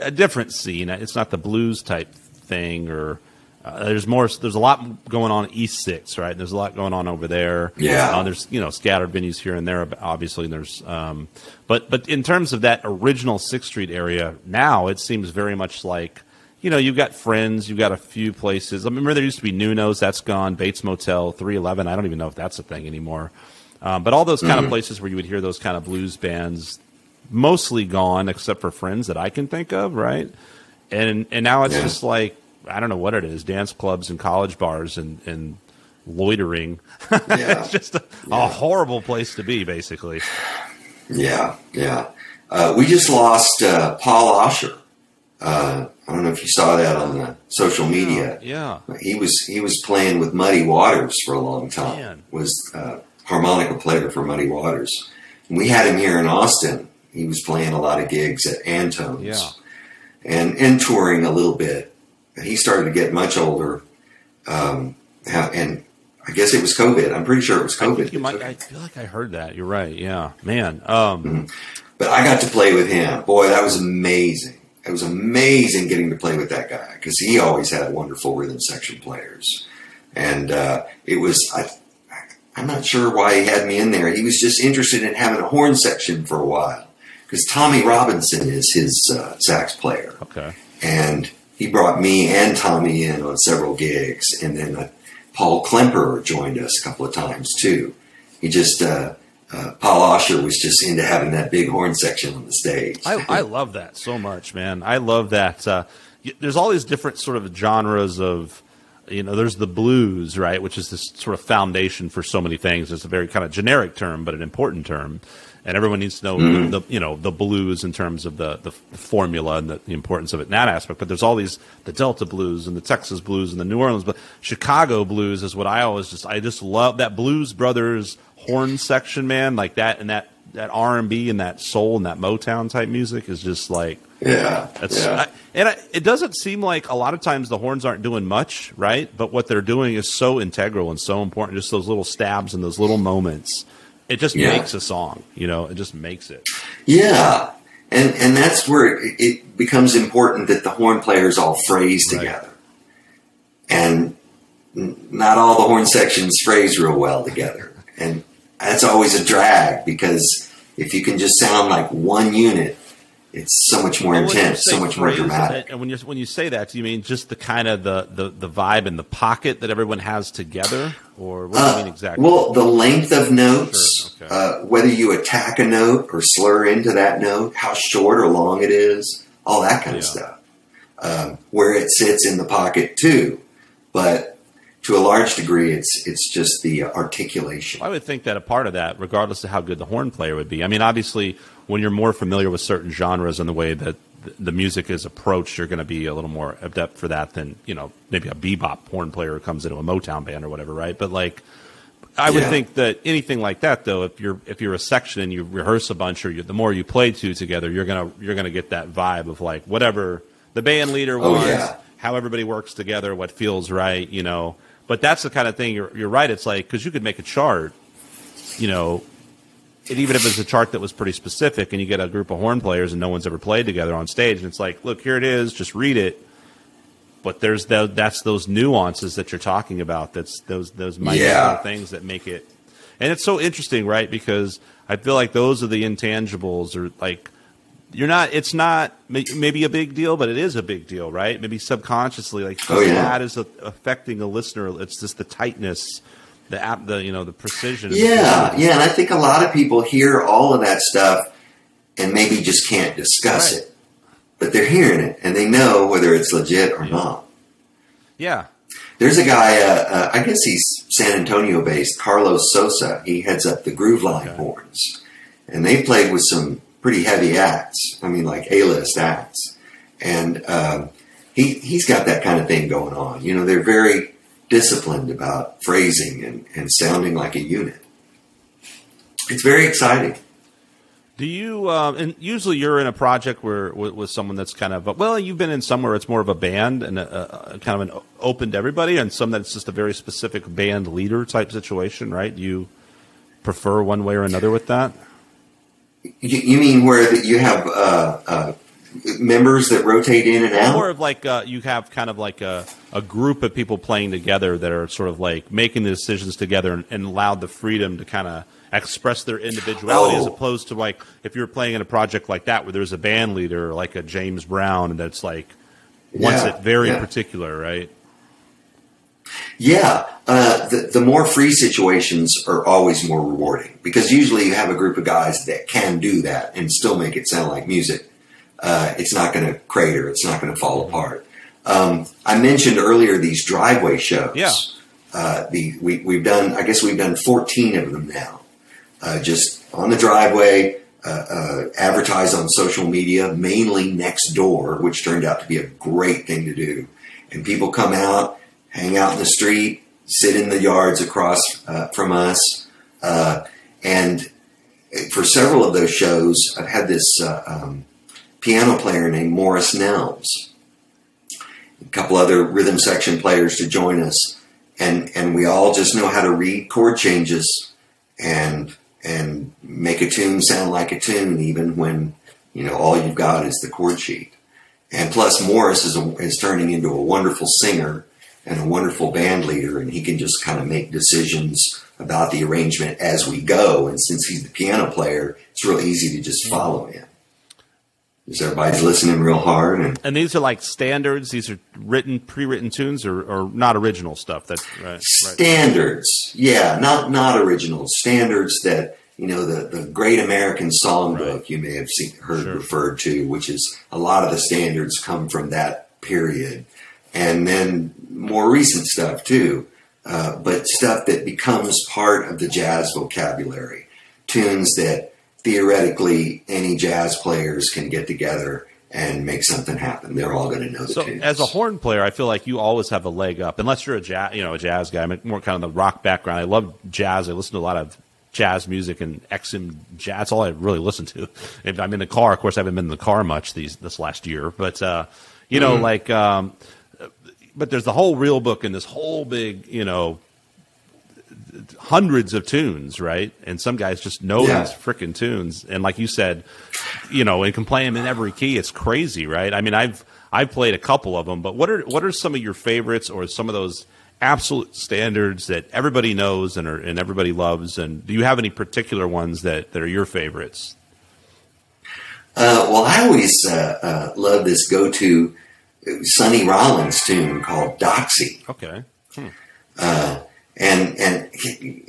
a different scene. It's not the blues type thing, or uh, there's more. There's a lot going on East Six, right? There's a lot going on over there. Yeah. uh, there's you know scattered venues here and there. Obviously, there's, um, but but in terms of that original Sixth Street area, now it seems very much like. You know, you've got friends, you've got a few places. I remember there used to be Nuno's, that's gone. Bates Motel, 311. I don't even know if that's a thing anymore. Um, but all those kind of places where you would hear those kind of blues bands, mostly gone, except for friends that I can think of, right? And and now it's Yeah. just like I don't know what it is: dance clubs and college bars and and loitering. Yeah. it's just a, a horrible place to be, basically. Yeah, yeah. Uh, we just lost uh, Paul Oscher. Uh, I don't know if you saw that on the social media. Yeah, He was he was playing with Muddy Waters for a long time. Man. Was uh, harmonica player for Muddy Waters. And we had him here in Austin. He was playing a lot of gigs at Antone's. Yeah. and and touring a little bit. He started to get much older, um, and I guess it was COVID. I'm pretty sure it was COVID. you might. I feel like I heard that. You're right. Yeah, man. Um, But I got to play with him. Boy, that was amazing. It was amazing getting to play with that guy because he always had wonderful rhythm section players, and uh, it was. I, I'm not sure why he had me in there. He was just interested in having a horn section for a while because Tommy Robinson is his uh, sax player. okay. and he brought me and Tommy in on several gigs, and then uh, Paul Klemper joined us a couple of times too. He just uh, uh, Paul Oscher was just into having that big horn section on the stage. I, I love that so much, man. I love that. Uh, there's all these different sort of genres of, you know, there's the blues, right, which is this sort of foundation for so many things. It's a very kind of generic term, but an important term, and everyone needs to know the, mm-hmm. the you know the blues in terms of the the formula and the, the importance of it in that aspect. But there's all these the Delta blues and the Texas blues and the New Orleans, but Chicago blues is what I always just I just love that Blues Brothers horn section, man, like that and that that R and B and that soul and that Motown type music is just like yeah, that's yeah. I, and I, it doesn't seem like a lot of times the horns aren't doing much, right? But what they're doing is so integral and so important. Just those little stabs and those little moments, it just Yeah. makes a song. You know, it just makes it. yeah. And and that's where it, it becomes important that the horn players all phrase Right. together, and not all the horn sections phrase real well together, and that's always a drag because if you can just sound like one unit, it's so much more intense, so much more dramatic. And when you when you say that, do you mean just the kind of the, the, the vibe and the pocket that everyone has together, or what do you Uh, mean exactly? Well, the length of notes, Sure, okay. uh, whether you attack a note or slur into that note, how short or long it is, all that kind of stuff. Um, where it sits in the pocket too, but to a large degree, it's it's just the articulation. I would think that a part of that, regardless of how good the horn player would be. I mean, obviously, when you're more familiar with certain genres and the way that the music is approached, you're going to be a little more adept for that than you know maybe a bebop horn player who comes into a Motown band or whatever, right? But like, I would Yeah. think that anything like that, though, if you're if you're a section and you rehearse a bunch, or you, the more you play two together, you're gonna you're gonna get that vibe of like whatever the band leader Oh, wants, yeah. how everybody works together, what feels right, you know. But that's the kind of thing. You're you're right. It's like because you could make a chart, you know, and even if it's a chart that was pretty specific, and you get a group of horn players and no one's ever played together on stage, and it's like, look, here it is, just read it. but there's the, that's those nuances that you're talking about. That's those those minor Yeah. things that make it, and it's so interesting, right? Because I feel like those are the intangibles, or like you're not. It's not maybe a big deal, but it is a big deal, right? Maybe subconsciously, like Oh, yeah. that is a, affecting a listener. It's just the tightness, the app, the you know the precision. Yeah, yeah, and I think a lot of people hear all of that stuff and maybe just can't discuss Right. it, but they're hearing it and they know whether it's legit or Yeah. not. yeah. There's a guy, uh, uh, I guess he's San Antonio based, Carlos Sosa. He heads up the Grooveline Okay. Horns, and they played with some pretty heavy acts. I mean, like A-list acts, and um, he he's got that kind of thing going on. You know, they're very disciplined about phrasing and, and sounding like a unit. It's very exciting. Do you? Um, and usually you're in a project where with, with someone that's kind of well, you've been in somewhere it's more of a band and a, a, kind of an open to everybody, and some that's just a very specific band leader type situation, right? Do you prefer one way or another with that? You, you mean where that you have uh, uh, members that rotate in and out? More of like uh, you have kind of like a, a group of people playing together that are sort of like making the decisions together and, and allowed the freedom to kind of express their individuality as Oh. opposed to like if you're playing in a project like that where there's a band leader like a James Brown that's like wants Yeah, it very yeah. particular, right? Yeah, uh, the, the more free situations are always more rewarding because usually you have a group of guys that can do that and still make it sound like music. Uh, it's not going to crater. It's not going to fall apart. Um, I mentioned earlier these driveway shows. Yeah. Uh, the we, we've done. I guess we've done 14 of them now. Uh, just on the driveway, uh, uh, advertise on social media, mainly next door, which turned out to be a great thing to do. And people come out, hang out in the street, sit in the yards across uh, from us. Uh, and for several of those shows, I've had this uh, um, piano player named Morris Nelms, a couple other rhythm section players to join us. And, and we all just know how to read chord changes and and make a tune sound like a tune, even when you know all you've got is the chord sheet. And plus, Morris is a, is turning into a wonderful singer and a wonderful band leader, and he can just kind of make decisions about the arrangement as we go. And since he's the piano player, it's real easy to just follow him. Because everybody's listening real hard, and And these are like standards. These are written, pre-written tunes, or, or not original stuff. That right, right. standards yeah not not original standards that you know the, the great american songbook Right. you may have seen heard Sure. referred to which is a lot of the standards come from that period and then more recent stuff too uh, but stuff that becomes part of the jazz vocabulary tunes that theoretically any jazz players can get together and make something happen they're all going to know the So, tunes as a horn player, I feel like you always have a leg up, unless you're a jazz, you know, a jazz guy. I'm more kind of the rock background. I love jazz. I listen to a lot of jazz music and XM jazz. That's all I really listen to. If I'm in the car, of course, I haven't been in the car much these this last year, but uh, you know, like, um, but there's the whole real book and this whole big, you know, hundreds of tunes, right? And some guys just know Yeah. these freaking tunes. And like you said, you know, and can play them in every key. It's crazy, right? I mean, I've I've played a couple of them, but what are what are some of your favorites or some of those absolute standards that everybody knows and are, and everybody loves? And do you have any particular ones that, that are your favorites? Uh, well, I always uh, uh, love this go-to Sonny Rollins tune called "Doxy," Okay. And and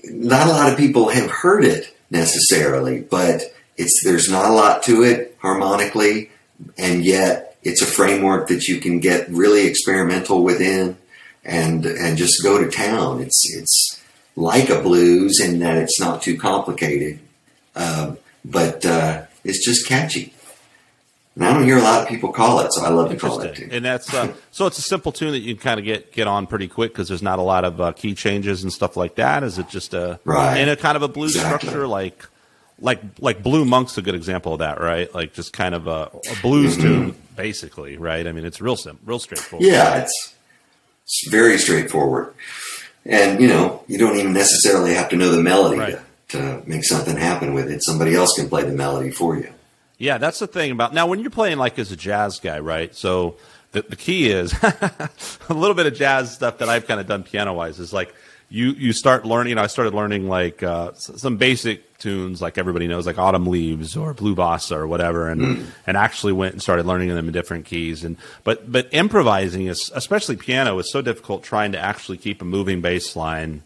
not a lot of people have heard it necessarily, but it's there's not a lot to it harmonically, and yet it's a framework that you can get really experimental within, and and just go to town. It's it's like a blues in that it's not too complicated, um, but uh, it's just catchy. And I don't hear a lot of people call it, so I love to call it too. And that's uh, so it's a simple tune that you can kind of get get on pretty quick because there's not a lot of uh, key changes and stuff like that. Is it just a Right. in a kind of a blues Exactly. structure like like like Blue Monk's a good example of that, right? Like just kind of a, a blues Mm-hmm. tune, basically, right? I mean, it's real simple, real straightforward. Yeah, it's it's very straightforward, and you know you don't even necessarily have to know the melody Right. to, to make something happen with it. Somebody else can play the melody for you. Yeah, that's the thing about now when you're playing like as a jazz guy, right? So the, the key is a little bit of jazz stuff that I've kind of done piano wise is like you you start learning. You know, I started learning like uh, some basic tunes, like everybody knows, like Autumn Leaves or Blue Bossa or whatever, and mm. and actually went and started learning them in different keys. And but but improvising is, especially piano, is so difficult trying to actually keep a moving bass line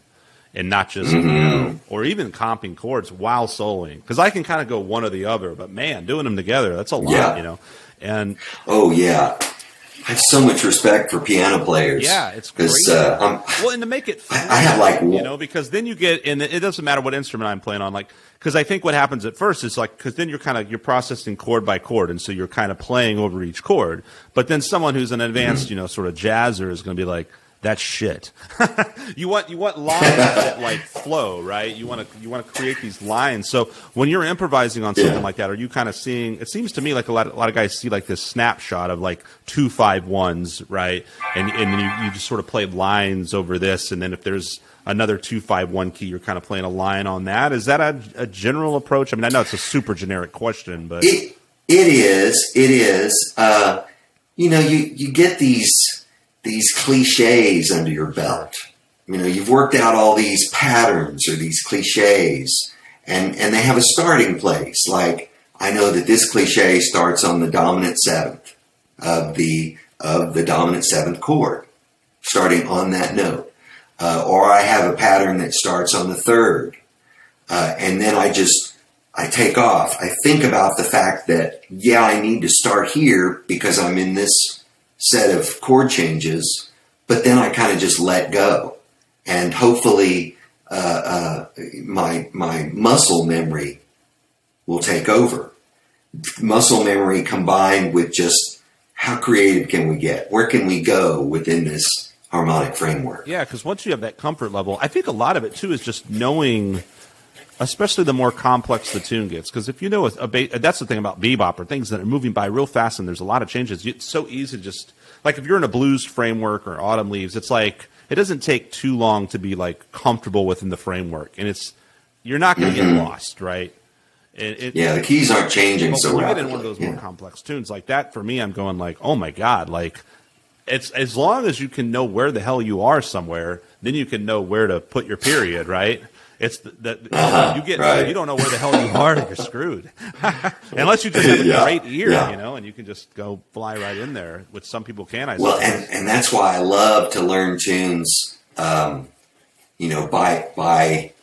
and not just mm-hmm. you know, or even comping chords while soloing because I can kind of go one or the other, but man, doing them together that's a lot, yeah. you know. And oh yeah, I have so much respect for piano players. Yeah, it's great. Uh, well, and to make it, fun, I, I, have like you know because then you get and it doesn't matter what instrument I'm playing on. Like because I think what happens at first is like because then you're kind of you're processing chord by chord, and so you're kind of playing over each chord. But then someone who's an advanced, mm-hmm. you know, sort of jazzer is going to be like that's shit. you want you want lines that like flow, right? You want to you want to create these lines. So when you're improvising on something yeah. like that, are you kind of seeing? It seems to me like a lot a lot of guys see like this snapshot of like two five ones, right? And and you, you just sort of play lines over this, and then if there's another two five one key, you're kind of playing a line on that. Is that a, a general approach? I mean, I know it's a super generic question, but it it is it is. Uh, you know, you you get these these cliches under your belt. You know, you've worked out all these patterns or these cliches, and, and they have a starting place. Like, I know that this cliche starts on the dominant seventh of the, of the dominant seventh chord, starting on that note. Uh, or I have a pattern that starts on the third. Uh, and then I just, I take off. I think about the fact that, yeah, I need to start here because I'm in this set of chord changes, but then I kind of just let go, and hopefully uh, uh, my my muscle memory will take over. Muscle memory combined with just how creative can we get? Where can we go within this harmonic framework? Yeah, because once you have that comfort level, I think a lot of it too is just knowing especially the more complex the tune gets. Because if you know a, a ba- that's the thing about bebop or things that are moving by real fast and there's a lot of changes. It's so easy to just like if you're in a blues framework or autumn leaves, it's like it doesn't take too long to be like comfortable within the framework, and it's you're not going to mm-hmm. get lost, right? It, it, yeah, the keys aren't changing so you get in one of those more complex tunes like that, for me, I'm going like, oh my god, like it's as long as you can know where the hell you are somewhere, then you can know where to put your period, right? It's that uh-huh, you get right. you don't know where the hell you are, and you're screwed. Unless you just have a yeah, great ear, yeah. you know, and you can just go fly right in there, which some people can. I well, and, and that's why I love to learn tunes. Um, you know, by by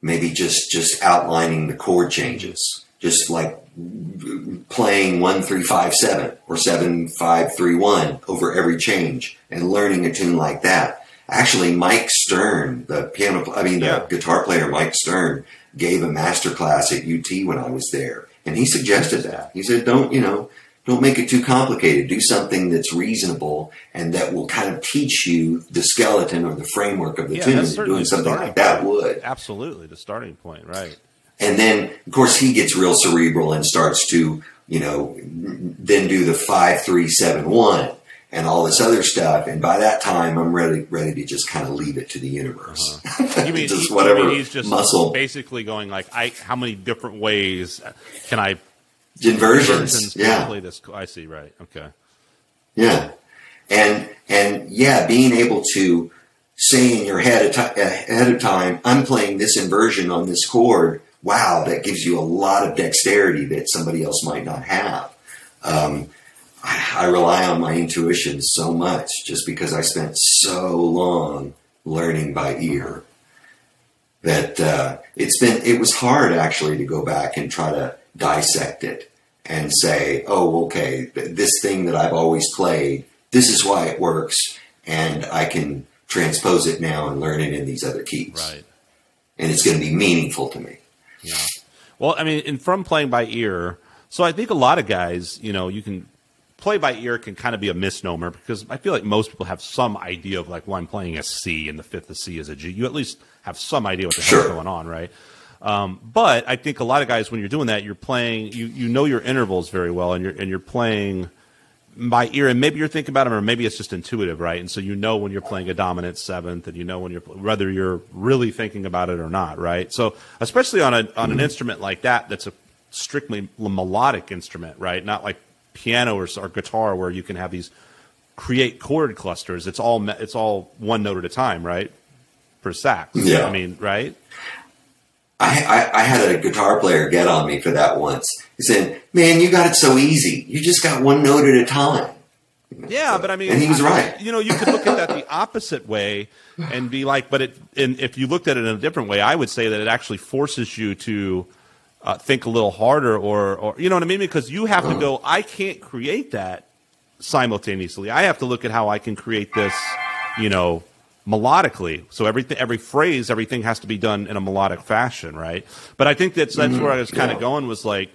maybe just just outlining the chord changes, just like playing one three five seven or seven five three one over every change, and learning a tune like that Actually, Mike Stern, the piano, I mean, the yeah. guitar player Mike Stern, gave a master class at UT when I was there, and he suggested that. He said, "Don't you know? Don't make it too complicated. Do something that's reasonable and that will kind of teach you the skeleton or the framework of the yeah, tune. Doing something like that would absolutely the starting point, right? And then, of course, he gets real cerebral and starts to, you know, then do the five, three, seven, one and all this other stuff. And by that time, I'm ready ready to just kind of leave it to the universe. Uh-huh. You mean just he, whatever mean he's just muscle, basically going like, I how many different ways can I inversions? yeah, play this. I see. Right. Okay. Yeah, and and yeah, being able to say in your head ahead of time, I'm playing this inversion on this chord. Wow, that gives you a lot of dexterity that somebody else might not have. Um, I, rely on my intuition so much just because I spent so long learning by ear that uh, it's been it was hard actually to go back and try to dissect it and say oh okay this thing that i've always played this is why it works and i can transpose it now and learn it in these other keys. Right. And it's going to be meaningful to me. Yeah. Well i mean and from playing by ear so i think a lot of guys you know you can play by ear can kind of be a misnomer because I feel like most people have some idea of like, well, I'm playing a C and the fifth of C is a G. You at least have some idea what the sure. hell's going on, right? Um, but I think a lot of guys, when you're doing that, you're playing, you, you know your intervals very well, and you're and you're playing by ear, and maybe you're thinking about them, or maybe it's just intuitive, right? And so you know when you're playing a dominant seventh, and you know when you're whether you're really thinking about it or not, right? So especially on a on an mm-hmm. instrument like that, that's a strictly melodic instrument, right? Not like piano or, or guitar where you can have these create chord clusters. It's all it's all one note at a time, right? For sax. Yeah. I mean, right? I, I, I had a guitar player get on me for that once. He said, "Man, you got it so easy. You just got one note at a time." Yeah, but I mean, and he was right. You know, you could look at that the opposite way and be like, but it. And if you looked at it in a different way, I would say that it actually forces you to uh, think a little harder, or, or you know what I mean? Because you have to go. I can't create that simultaneously. I have to look at how I can create this. You know, melodically. So everything, every phrase, everything has to be done in a melodic fashion, right? But I think that's that's Mm-hmm. where I was kind of Yeah. going was like.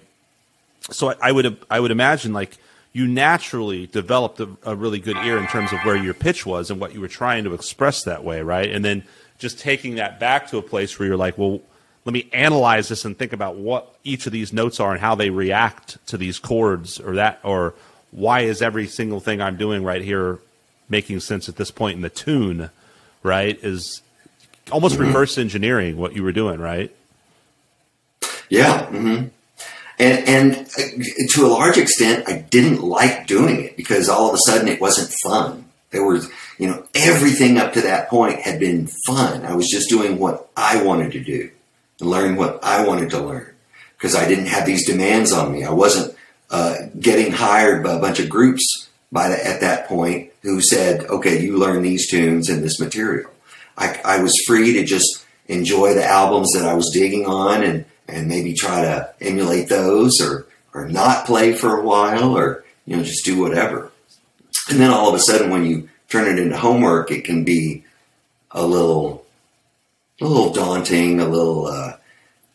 So I, I would I would imagine like you naturally developed a, a really good ear in terms of where your pitch was and what you were trying to express that way, right? And then just taking that back to a place where you're like, well, let me analyze this and think about what each of these notes are and how they react to these chords or that or why is every single thing I'm doing right here making sense at this point in the tune, right? Is almost reverse engineering what you were doing, right? Yeah. hmm And, and uh, to a large extent, I didn't like doing it because all of a sudden it wasn't fun. There was, you know, everything up to that point had been fun. I was just doing what I wanted to do and learning what I wanted to learn because I didn't have these demands on me. I wasn't uh, getting hired by a bunch of groups by the, at that point who said, okay, you learn these tunes and this material. I, I was free to just enjoy the albums that I was digging on and, and maybe try to emulate those or, or not play for a while or, you know, just do whatever. And then all of a sudden when you turn it into homework, it can be a little, a little daunting, a little, uh,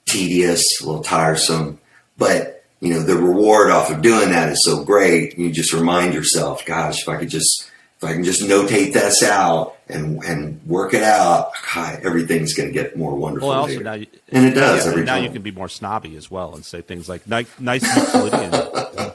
tedious, a little tiresome, but you know, the reward off of doing that is so great. You just remind yourself, gosh, if I could just, if I can just notate this out and, and work it out, God, everything's going to get more wonderful. Well, also now you, and it does yeah, now time. you can be more snobby as well and say things like nice, nice Euclidean. I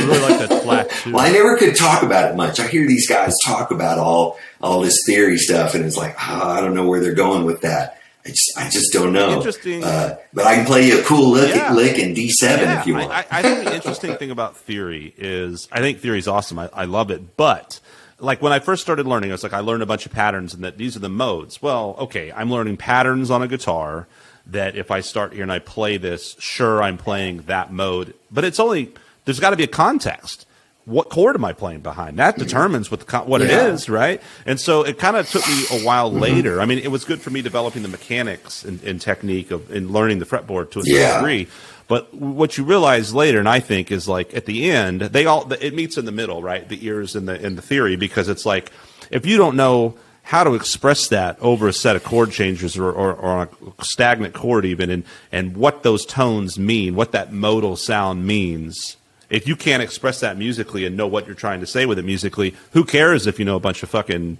really like that flat Well, I never could talk about it much. I hear these guys talk about all all this theory stuff, and it's like ah, I don't know where they're going with that. I just I just don't know. Interesting. Uh, but I can play you a cool lick, Yeah. lick in D seven if you want. I, I, I think the interesting thing about theory is I think theory is awesome. I, I love it, but like when I first started learning, I was like I learned a bunch of patterns and that these are the modes. Well, okay, I'm learning patterns on a guitar. That if I start here and I play this, sure I'm playing that mode, but it's only there's got to be a context. What chord am I playing behind? That determines what the what it Yeah. is, right? And so it kind of took me a while mm-hmm. later. I mean, it was good for me developing the mechanics and, and technique of in learning the fretboard to a certain Yeah. degree. But what you realize later, and I think, is like at the end, they all it meets in the middle, right? The ears and the and the theory, because it's like if you don't know how to express that over a set of chord changes or, or, or on a stagnant chord even, and and what those tones mean, what that modal sound means. If you can't express that musically and know what you're trying to say with it musically, who cares if you know a bunch of fucking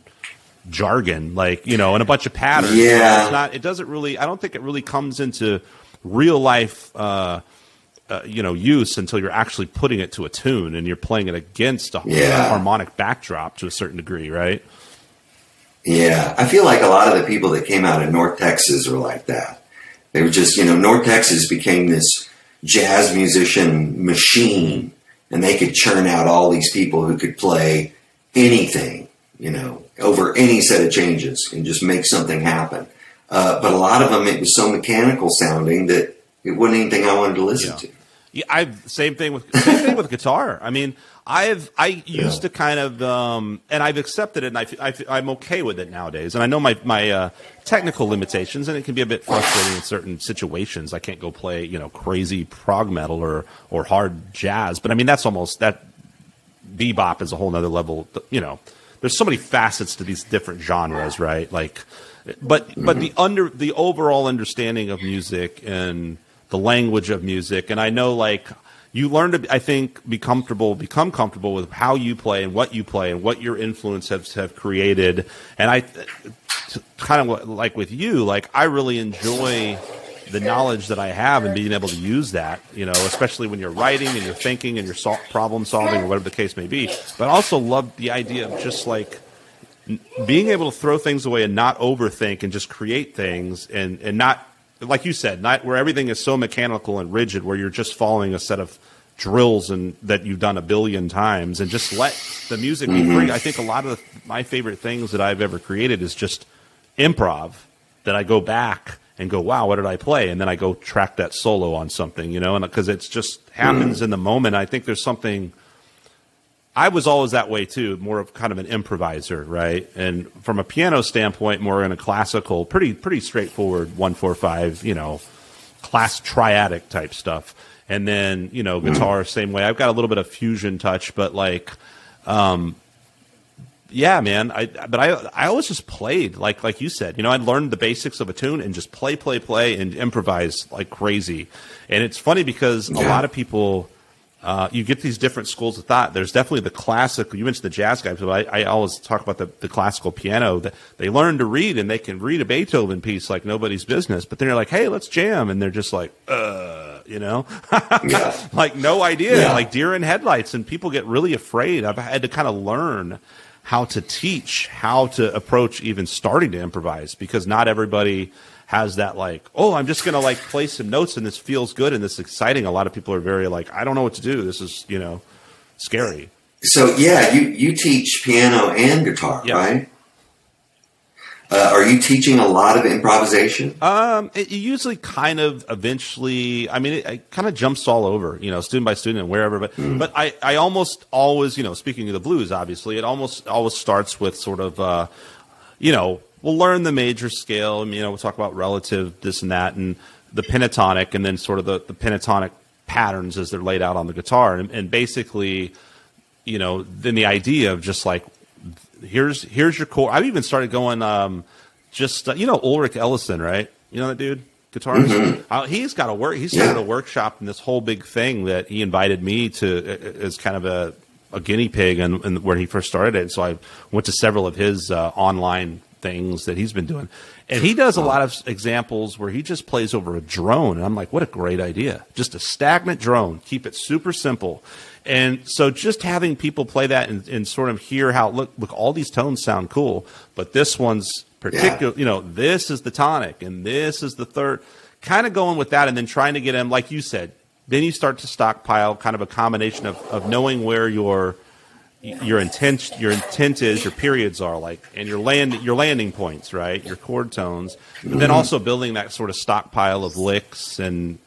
jargon, like you know, and a bunch of patterns. Yeah. it's not. It doesn't really. I don't think it really comes into real life. Uh, uh, you know, use until you're actually putting it to a tune and you're playing it against a Yeah. harmonic backdrop to a certain degree, right? Yeah, I feel like a lot of the people that came out of North Texas were like that. They were just, you know, North Texas became this jazz musician machine, and they could churn out all these people who could play anything, you know, over any set of changes and just make something happen. Uh, but a lot of them, it was so mechanical sounding that it wasn't anything I wanted to listen Yeah. to. Yeah, I've same thing with same thing with guitar. I mean, I've I used to kind of um, and I've accepted it, and I, I am okay with it nowadays. And I know my my uh, technical limitations, and it can be a bit frustrating in certain situations. I can't go play you know crazy prog metal or or hard jazz, but I mean that's almost that bebop is a whole nother level. You know, there's so many facets to these different genres, right? Like, but but the under the overall understanding of music and the language of music, and I know like you learn to I think be comfortable, become comfortable with how you play and what you play and what your influence has have created, and I kind of like with you, like I really enjoy the knowledge that I have and being able to use that, you know, especially when you're writing and you're thinking and you're sol- problem solving or whatever the case may be. But I also love the idea of just like being able to throw things away and not overthink and just create things and, and not, like you said, not where everything is so mechanical and rigid where you're just following a set of drills and that you've done a billion times and just let the music be free. I think a lot of the, my favorite things that I've ever created is just improv that I go back and go, wow, what did I play? And then I go track that solo on something, you know, and because it's just happens in the moment. I think there's something. I was always that way too, more of kind of an improviser, right? And from a piano standpoint, more in a classical, pretty pretty straightforward one four five, you know, class triadic type stuff. And then you know, guitar same way. I've got a little bit of fusion touch, but like, um, yeah, man. I but I I always just played like like you said. You know, I learned the basics of a tune and just play, play, play, and improvise like crazy. And it's funny because a lot of people. Uh, you get these different schools of thought. There's definitely the classic. You mentioned the jazz guys, but I, I always talk about the, the classical piano. That they learn to read and they can read a Beethoven piece like nobody's business. But then you're like, hey, let's jam, and they're just like, uh, you know, Yeah. like no idea, Yeah. like deer in headlights, and people get really afraid. I've had to kind of learn how to teach how to approach even starting to improvise because not everybody has that like oh i'm just gonna like play some notes and this feels good and this is exciting a lot of people are very like i don't know what to do this is you know scary So yeah, you you teach piano and guitar, Yeah. right? Uh, are you teaching a lot of improvisation? Um, it, usually kind of eventually. I mean, it, it kind of jumps all over, you know, student by student and wherever. But but I I almost always, you know, speaking of the blues, obviously, it almost always starts with sort of, uh, you know, we'll learn the major scale, and you know, we'll talk about relative this and that, and the pentatonic, and then sort of the the pentatonic patterns as they're laid out on the guitar, and, and basically, you know, then the idea of just like here's here's your core. I've even started going um, just uh, you know Ulrich Ellison, right? You know that dude, guitarist. Uh, he's got a work. He started Yeah. a workshop in this whole big thing that he invited me to uh, as kind of a, a guinea pig, and, and where he first started it. So I went to several of his uh, online things that he's been doing, and he does a lot of examples where he just plays over a drone, and I'm like, what a great idea! Just a stagnant drone. Keep it super simple. And so just having people play that and, and sort of hear how look look all these tones sound cool, but this one's particular you know, this is the tonic and this is the third kind of going with that and then trying to get him like you said, then you start to stockpile kind of a combination of, of knowing where your your intent your intent is your periods are like and your land your landing points right your chord tones but then mm-hmm. also building that sort of stockpile of licks and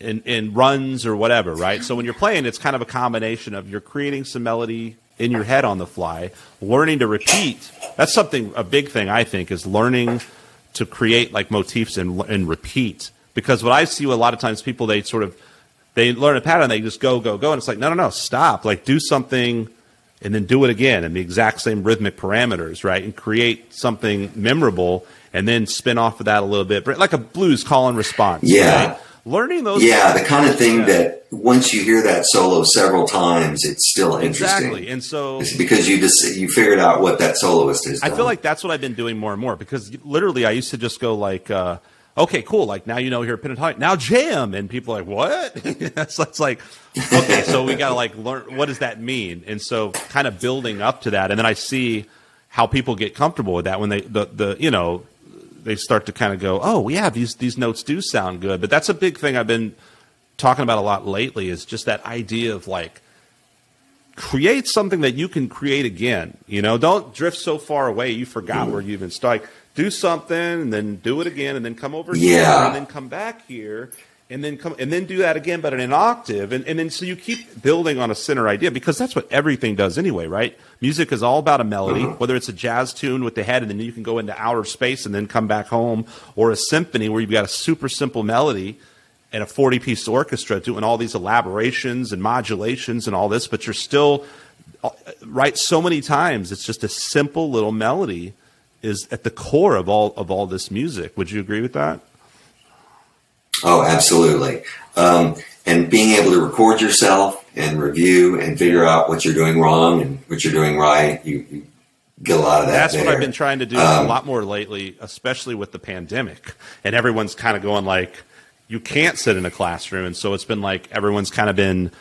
in, in runs or whatever, right? So when you're playing, it's kind of a combination of you're creating some melody in your head on the fly, learning to repeat. That's something a big thing I think is learning to create like motifs and and repeat. Because what I see a lot of times people they sort of they learn a pattern, they just go go go, and it's like no no no stop, like do something and then do it again in the exact same rhythmic parameters, right? And create something memorable and then spin off of that a little bit, like a blues call and response. Yeah. right? Learning those. Yeah, the kind of thing Yeah. that once you hear that solo several times, it's still interesting. Exactly. And so It's because you just you figured out what that soloist is. I feel like that's what I've been doing more and more because literally I used to just go like, uh, okay, cool. Like now you know here pentatonic. Now jam, and people are like, what? that's, that's like, okay, so we got to like learn what does that mean, and so kind of building up to that, and then I see how people get comfortable with that when they the the you know they start to kind of go, oh yeah, these these notes do sound good, but that's a big thing I've been talking about a lot lately is just that idea of like create something that you can create again. You know, don't drift so far away you forgot mm-hmm. where you even started. Do something and then do it again and then come over here and then come back here and then come and then do that again but in an octave. And, and then so you keep building on a center idea because that's what everything does anyway, right? Music is all about a melody, whether it's a jazz tune with the head and then you can go into outer space and then come back home or a symphony where you've got a super simple melody and a 40 piece orchestra doing all these elaborations and modulations and all this, but you're still uh, right so many times it's just a simple little melody is at the core of all of all this music. Would you agree with that? Oh, absolutely. Um, and being able to record yourself and review and figure out what you're doing wrong and what you're doing right, you, you get a lot of that. That's what. I've been trying to do Um, a lot more lately, especially with the pandemic. And everyone's kind of going like, you can't sit in a classroom, and so it's been like everyone's kind of been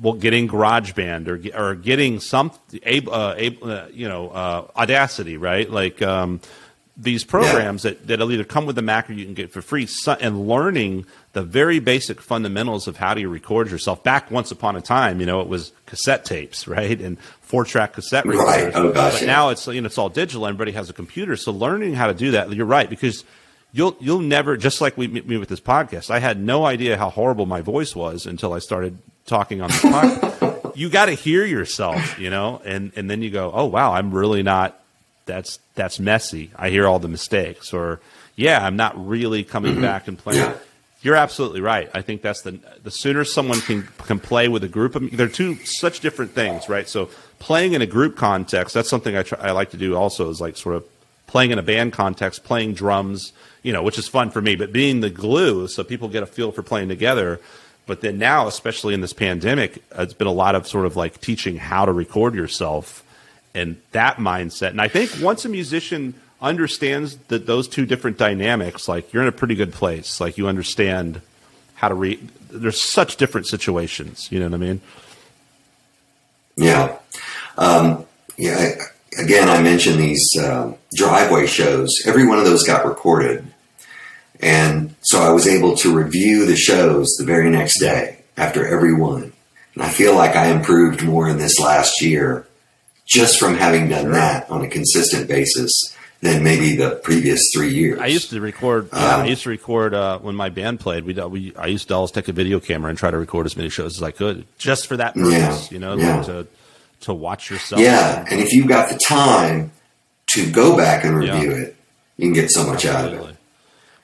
well getting GarageBand or or getting some uh, uh, you know uh, Audacity, right? Like um, these programs yeah. that, that'll either come with the Mac or you can get for free, and learning the very basic fundamentals of how do you record yourself. Back once upon a time, you know, it was cassette tapes, right, and four track cassette recorders. Right. Oh gosh. But yeah. now it's you know it's all digital. Everybody has a computer, so learning how to do that. You're right because you'll you'll never just like we me with this podcast. I had no idea how horrible my voice was until I started talking on the podcast. you got to hear yourself, you know, and and then you go, oh wow, I'm really not. That's that's messy. I hear all the mistakes, or yeah, I'm not really coming mm-hmm. back and playing. You're absolutely right. I think that's the the sooner someone can can play with a group of they're two such different things, right? So playing in a group context, that's something I try, I like to do also is like sort of playing in a band context, playing drums, you know, which is fun for me, but being the glue so people get a feel for playing together. But then now, especially in this pandemic, it's been a lot of sort of like teaching how to record yourself and that mindset. And I think once a musician understands that those two different dynamics, like you're in a pretty good place. Like you understand how to read. There's such different situations. You know what I mean? Yeah. Um, yeah. Again, I mentioned these uh, driveway shows. Every one of those got recorded. And so I was able to review the shows the very next day after every one. And I feel like I improved more in this last year just from having done that on a consistent basis than maybe the previous three years. I used to record. Um, I used to record uh, when my band played. We, we I used to always take a video camera and try to record as many shows as I could, just for that purpose. Yeah, you know, yeah. to to watch yourself. Yeah, and if you've got the time to go back and review yeah. it, you can get so much Absolutely. out of it.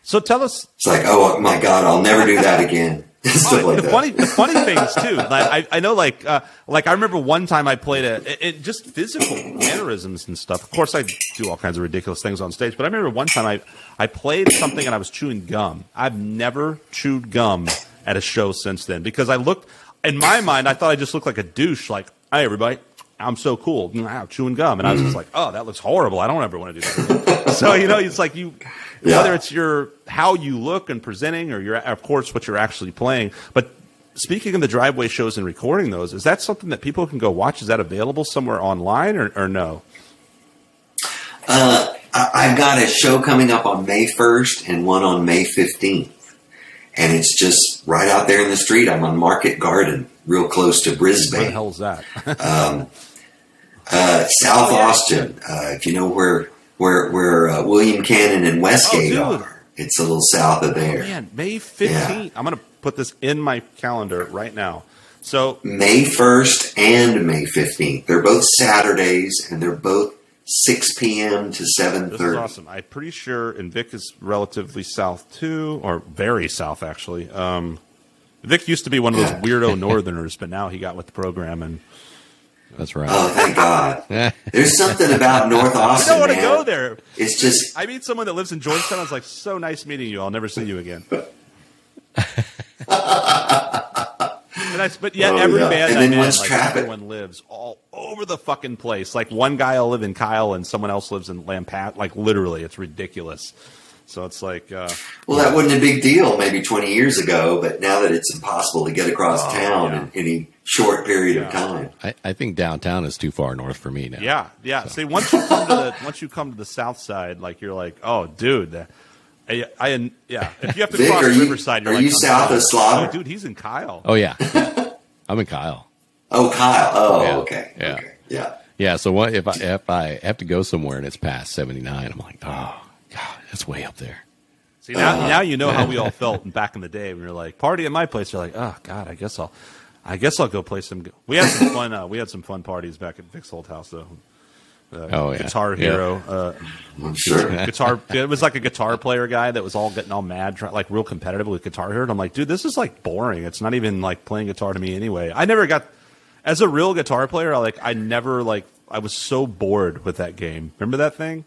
So tell us. It's like, oh my god, I'll never do that again. Stuff like the that. funny, the funny things too. Like I, I know, like, uh, like I remember one time I played a, it, it, just physical mannerisms and stuff. Of course, I do all kinds of ridiculous things on stage. But I remember one time I, I played something and I was chewing gum. I've never chewed gum at a show since then because I looked in my mind. I thought I just looked like a douche. Like, hey, everybody, I'm so cool, wow, chewing gum, and I was just like, oh, that looks horrible. I don't ever want to do that. so you know, it's like you, yeah. whether it's your how you look and presenting, or your of course what you're actually playing. But speaking of the driveway shows and recording those, is that something that people can go watch? Is that available somewhere online or, or no? Uh, I've got a show coming up on May 1st and one on May 15th. And it's just right out there in the street. I'm on Market Garden, real close to Brisbane. Where the hell is that? um, uh, South oh, yeah, Austin. Uh, if you know where where where uh, William Cannon and Westgate oh, are, it's a little south of there. Oh, man, May fifteenth. Yeah. I'm going to put this in my calendar right now. So May first and May fifteenth. They're both Saturdays, and they're both 6 p.m. to 7:30. This is awesome. I'm pretty sure, and Vic is relatively south too, or very south actually. Um, Vic used to be one of those weirdo Northerners, but now he got with the program and that's right. Oh, thank God. There's something about North Austin. I don't want to go there. It's just. I meet someone that lives in Georgetown. I was like, so nice meeting you. I'll never see you again. but, I, but yet, oh, every yeah. band and then like, traffic. everyone lives all over the fucking place. Like one guy will live in Kyle, and someone else lives in Lampat. Like literally, it's ridiculous. So it's like, uh, well, that wasn't a big deal maybe 20 years ago, but now that it's impossible to get across oh, town yeah. in any short period yeah. of time, I, I, think downtown is too far north for me now. Yeah, yeah. So. See, once you come to the once you come to the south side, like you're like, oh, dude. I, I, yeah. If you have to Vic, cross you, Riverside, you're are like, you south of Slaughter? Oh, dude, he's in Kyle. Oh yeah, yeah. I'm in Kyle. Oh, Kyle. Oh, yeah. okay. Yeah. Okay. Yeah. Yeah. So what if I if I have to go somewhere and it's past 79? I'm like, oh god, that's way up there. See now, uh, now you know how we all felt back in the day when you're like party at my place. You're like, oh god, I guess I'll, I guess I'll go play some. We had some fun. Uh, we had some fun parties back at Vic's old house though. Uh, oh yeah, Guitar Hero. Yeah. Uh, sure. Guitar. It was like a guitar player guy that was all getting all mad, try, like real competitive with Guitar Hero. And I'm like, dude, this is like boring. It's not even like playing guitar to me anyway. I never got as a real guitar player. I like I never like I was so bored with that game. Remember that thing?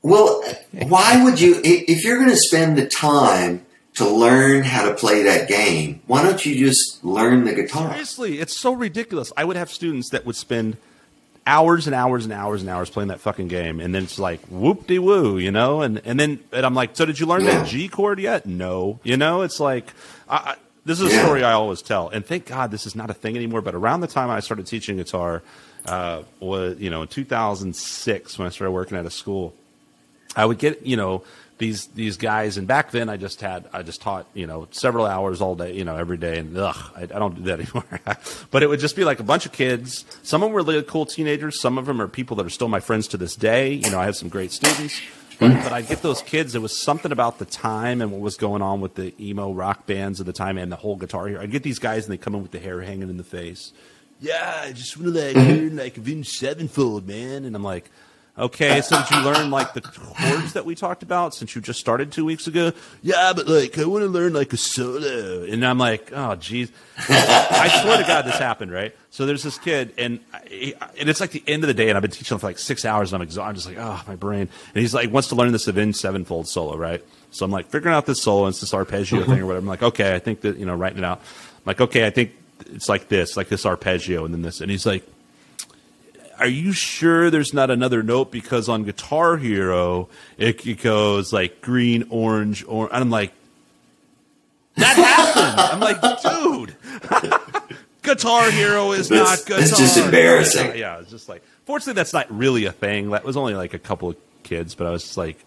Well, why would you, if you're going to spend the time to learn how to play that game, why don't you just learn the guitar? Seriously, it's so ridiculous. I would have students that would spend hours and hours and hours and hours playing that fucking game, and then it's like whoop de woo, you know, and and then and I'm like, so did you learn yeah. that G chord yet? No, you know, it's like. I, this is a yeah. story I always tell, and thank God this is not a thing anymore. But around the time I started teaching guitar, uh, was you know in 2006 when I started working at a school, I would get you know these these guys, and back then I just had I just taught you know several hours all day, you know every day, and ugh, I, I don't do that anymore. but it would just be like a bunch of kids. Some of them were really cool teenagers. Some of them are people that are still my friends to this day. You know, I had some great students. But, but I get those kids. It was something about the time and what was going on with the emo rock bands of the time and the whole Guitar Hero. I get these guys and they come in with the hair hanging in the face. Yeah, I just want to like learn like Avenged Sevenfold, man. And I'm like, Okay, so did you learn like the chords that we talked about since you just started two weeks ago? Yeah, but like I want to learn like a solo, and I'm like, oh geez, I swear to God this happened, right? So there's this kid, and I, and it's like the end of the day, and I've been teaching him for like six hours, and I'm exhausted. I'm just like, oh my brain, and he's like wants to learn this Avenged Sevenfold solo, right? So I'm like figuring out this solo, and it's this arpeggio thing or whatever. I'm like, okay, I think that you know, writing it out. I'm like, okay, I think it's like this, like this arpeggio, and then this, and he's like are you sure there's not another note? Because on Guitar Hero, it, it goes like green, orange, orange. And I'm like, that happened. I'm like, dude, Guitar Hero is That's- not Guitar. that's just embarrassing. Yeah, it's just like, fortunately, that's not really a thing. That was only like a couple of kids, but I was just like,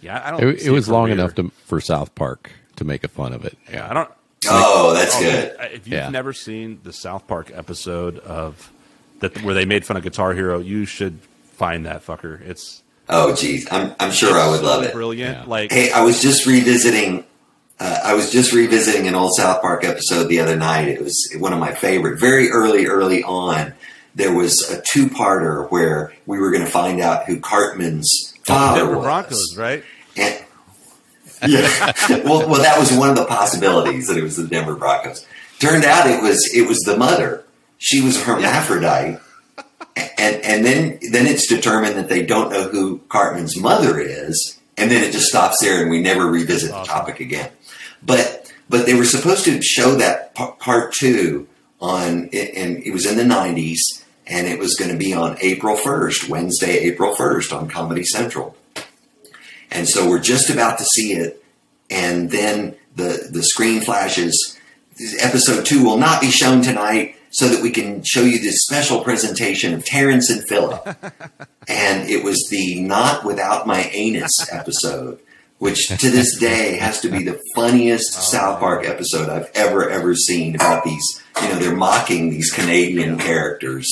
yeah, I don't. It, it was long later. enough to, for South Park to make a fun of it. Yeah, I don't. Oh, that's Oh, good. If you've Yeah. never seen the South Park episode of that where they made fun of Guitar Hero, you should find that fucker. It's Oh, geez, I'm I'm sure I would so love it. Brilliant. Yeah. Like Hey, I was just revisiting. Uh, I was just revisiting an old South Park episode the other night. It was one of my favorite. Very early, early on, there was a two-parter where we were going to find out who Cartman's father Denver was. Broncos, right? And, yeah. well, well, that was one of the possibilities that it was the Denver Broncos. Turned out it was it was the mother. She was a hermaphrodite, and and then then it's determined that they don't know who Cartman's mother is, and then it just stops there, and we never revisit the topic again. But but they were supposed to show that part two on, and it was in the '90s, and it was going to be on April 1st, Wednesday, April 1st, on Comedy Central. And so we're just about to see it, and then the the screen flashes. Episode two will not be shown tonight, so that we can show you this special presentation of Terrance and Phillip. and it was the "Not Without My Anus" episode, which to this day has to be the funniest South Park episode I've ever ever seen. About these, you know, they're mocking these Canadian characters,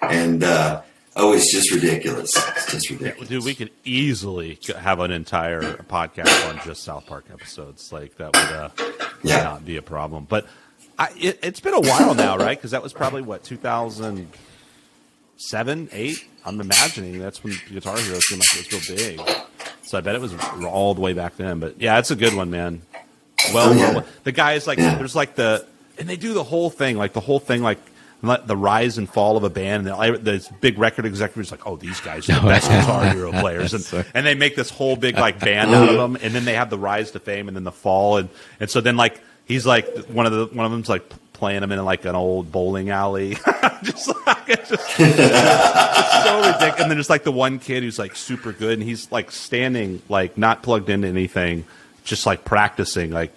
and uh, oh, it's just ridiculous. It's just ridiculous. Dude, we could easily have an entire podcast on just South Park episodes. Like that would uh, Yeah. not be a problem. But I, it, it's been a while now, right? Because that was probably what 2007, eight. I'm imagining that's when Guitar Hero seemed like it was real big. So I bet it was all the way back then. But yeah, it's a good one, man. Well, Oh, yeah. well, the guy is like, Yeah. there's like the, and they do the whole thing, like the whole thing, like the rise and fall of a band. And the, this big record executives like, oh, these guys are the best Guitar Hero players, and, and they make this whole big like band out of them, and then they have the rise to fame, and then the fall, and and so then like he's like one of the one of them's like playing them in like an old bowling alley, just like it's just it's so ridiculous. And then there's like the one kid who's like super good, and he's like standing like not plugged into anything, just like practicing like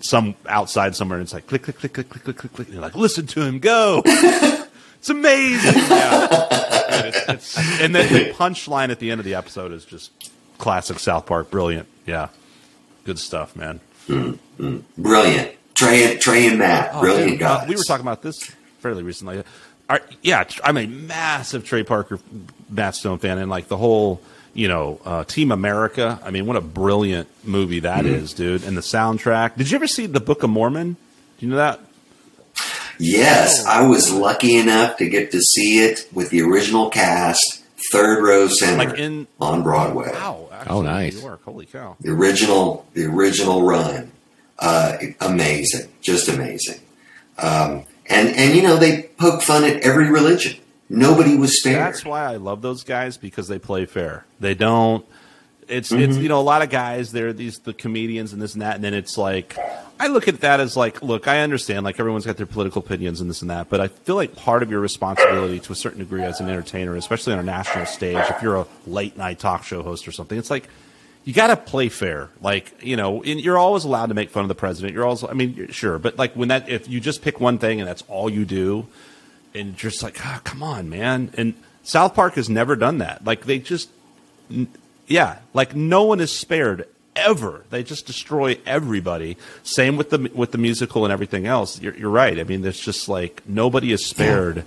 some outside somewhere, and it's like click click click click click click click click. And you're like, listen to him go. it's amazing. Yeah. It's, it's, and then the punchline at the end of the episode is just classic South Park, brilliant. Yeah, good stuff, man. Brilliant. Trey, Trey and Matt, Oh, brilliant dude, uh, guys. we were talking about this fairly recently. Our, yeah, I'm a massive Trey Parker Matt Stone fan, and like the whole, you know, uh, Team America. I mean, what a brilliant movie that is, dude! And the soundtrack. Did you ever see The Book of Mormon? Do you know that? Yes, I was lucky enough to get to see it with the original cast, third row center Like in on Broadway. wow, actually, Oh, in nice. New York. Holy cow! The original, the original run, uh, amazing, just amazing. Um, and and you know they poke fun at every religion. Nobody was spared. That's why I love those guys because they play fair. They don't. It's Mm-hmm. it's you know a lot of guys they're these the comedians and this and that and then it's like I look at that as like look I understand like everyone's got their political opinions and this and that but I feel like part of your responsibility to a certain degree as an entertainer especially on a national stage if you're a late night talk show host or something it's like you got to play fair like you know and you're always allowed to make fun of the president you're also I mean sure but like when that if you just pick one thing and that's all you do and just like, ah, come on, man. And South Park has never done that. Like they just, Yeah, like no one is spared ever. They just destroy everybody. Same with the with the musical and everything else. You're, you're right. I mean, it's just like nobody is spared.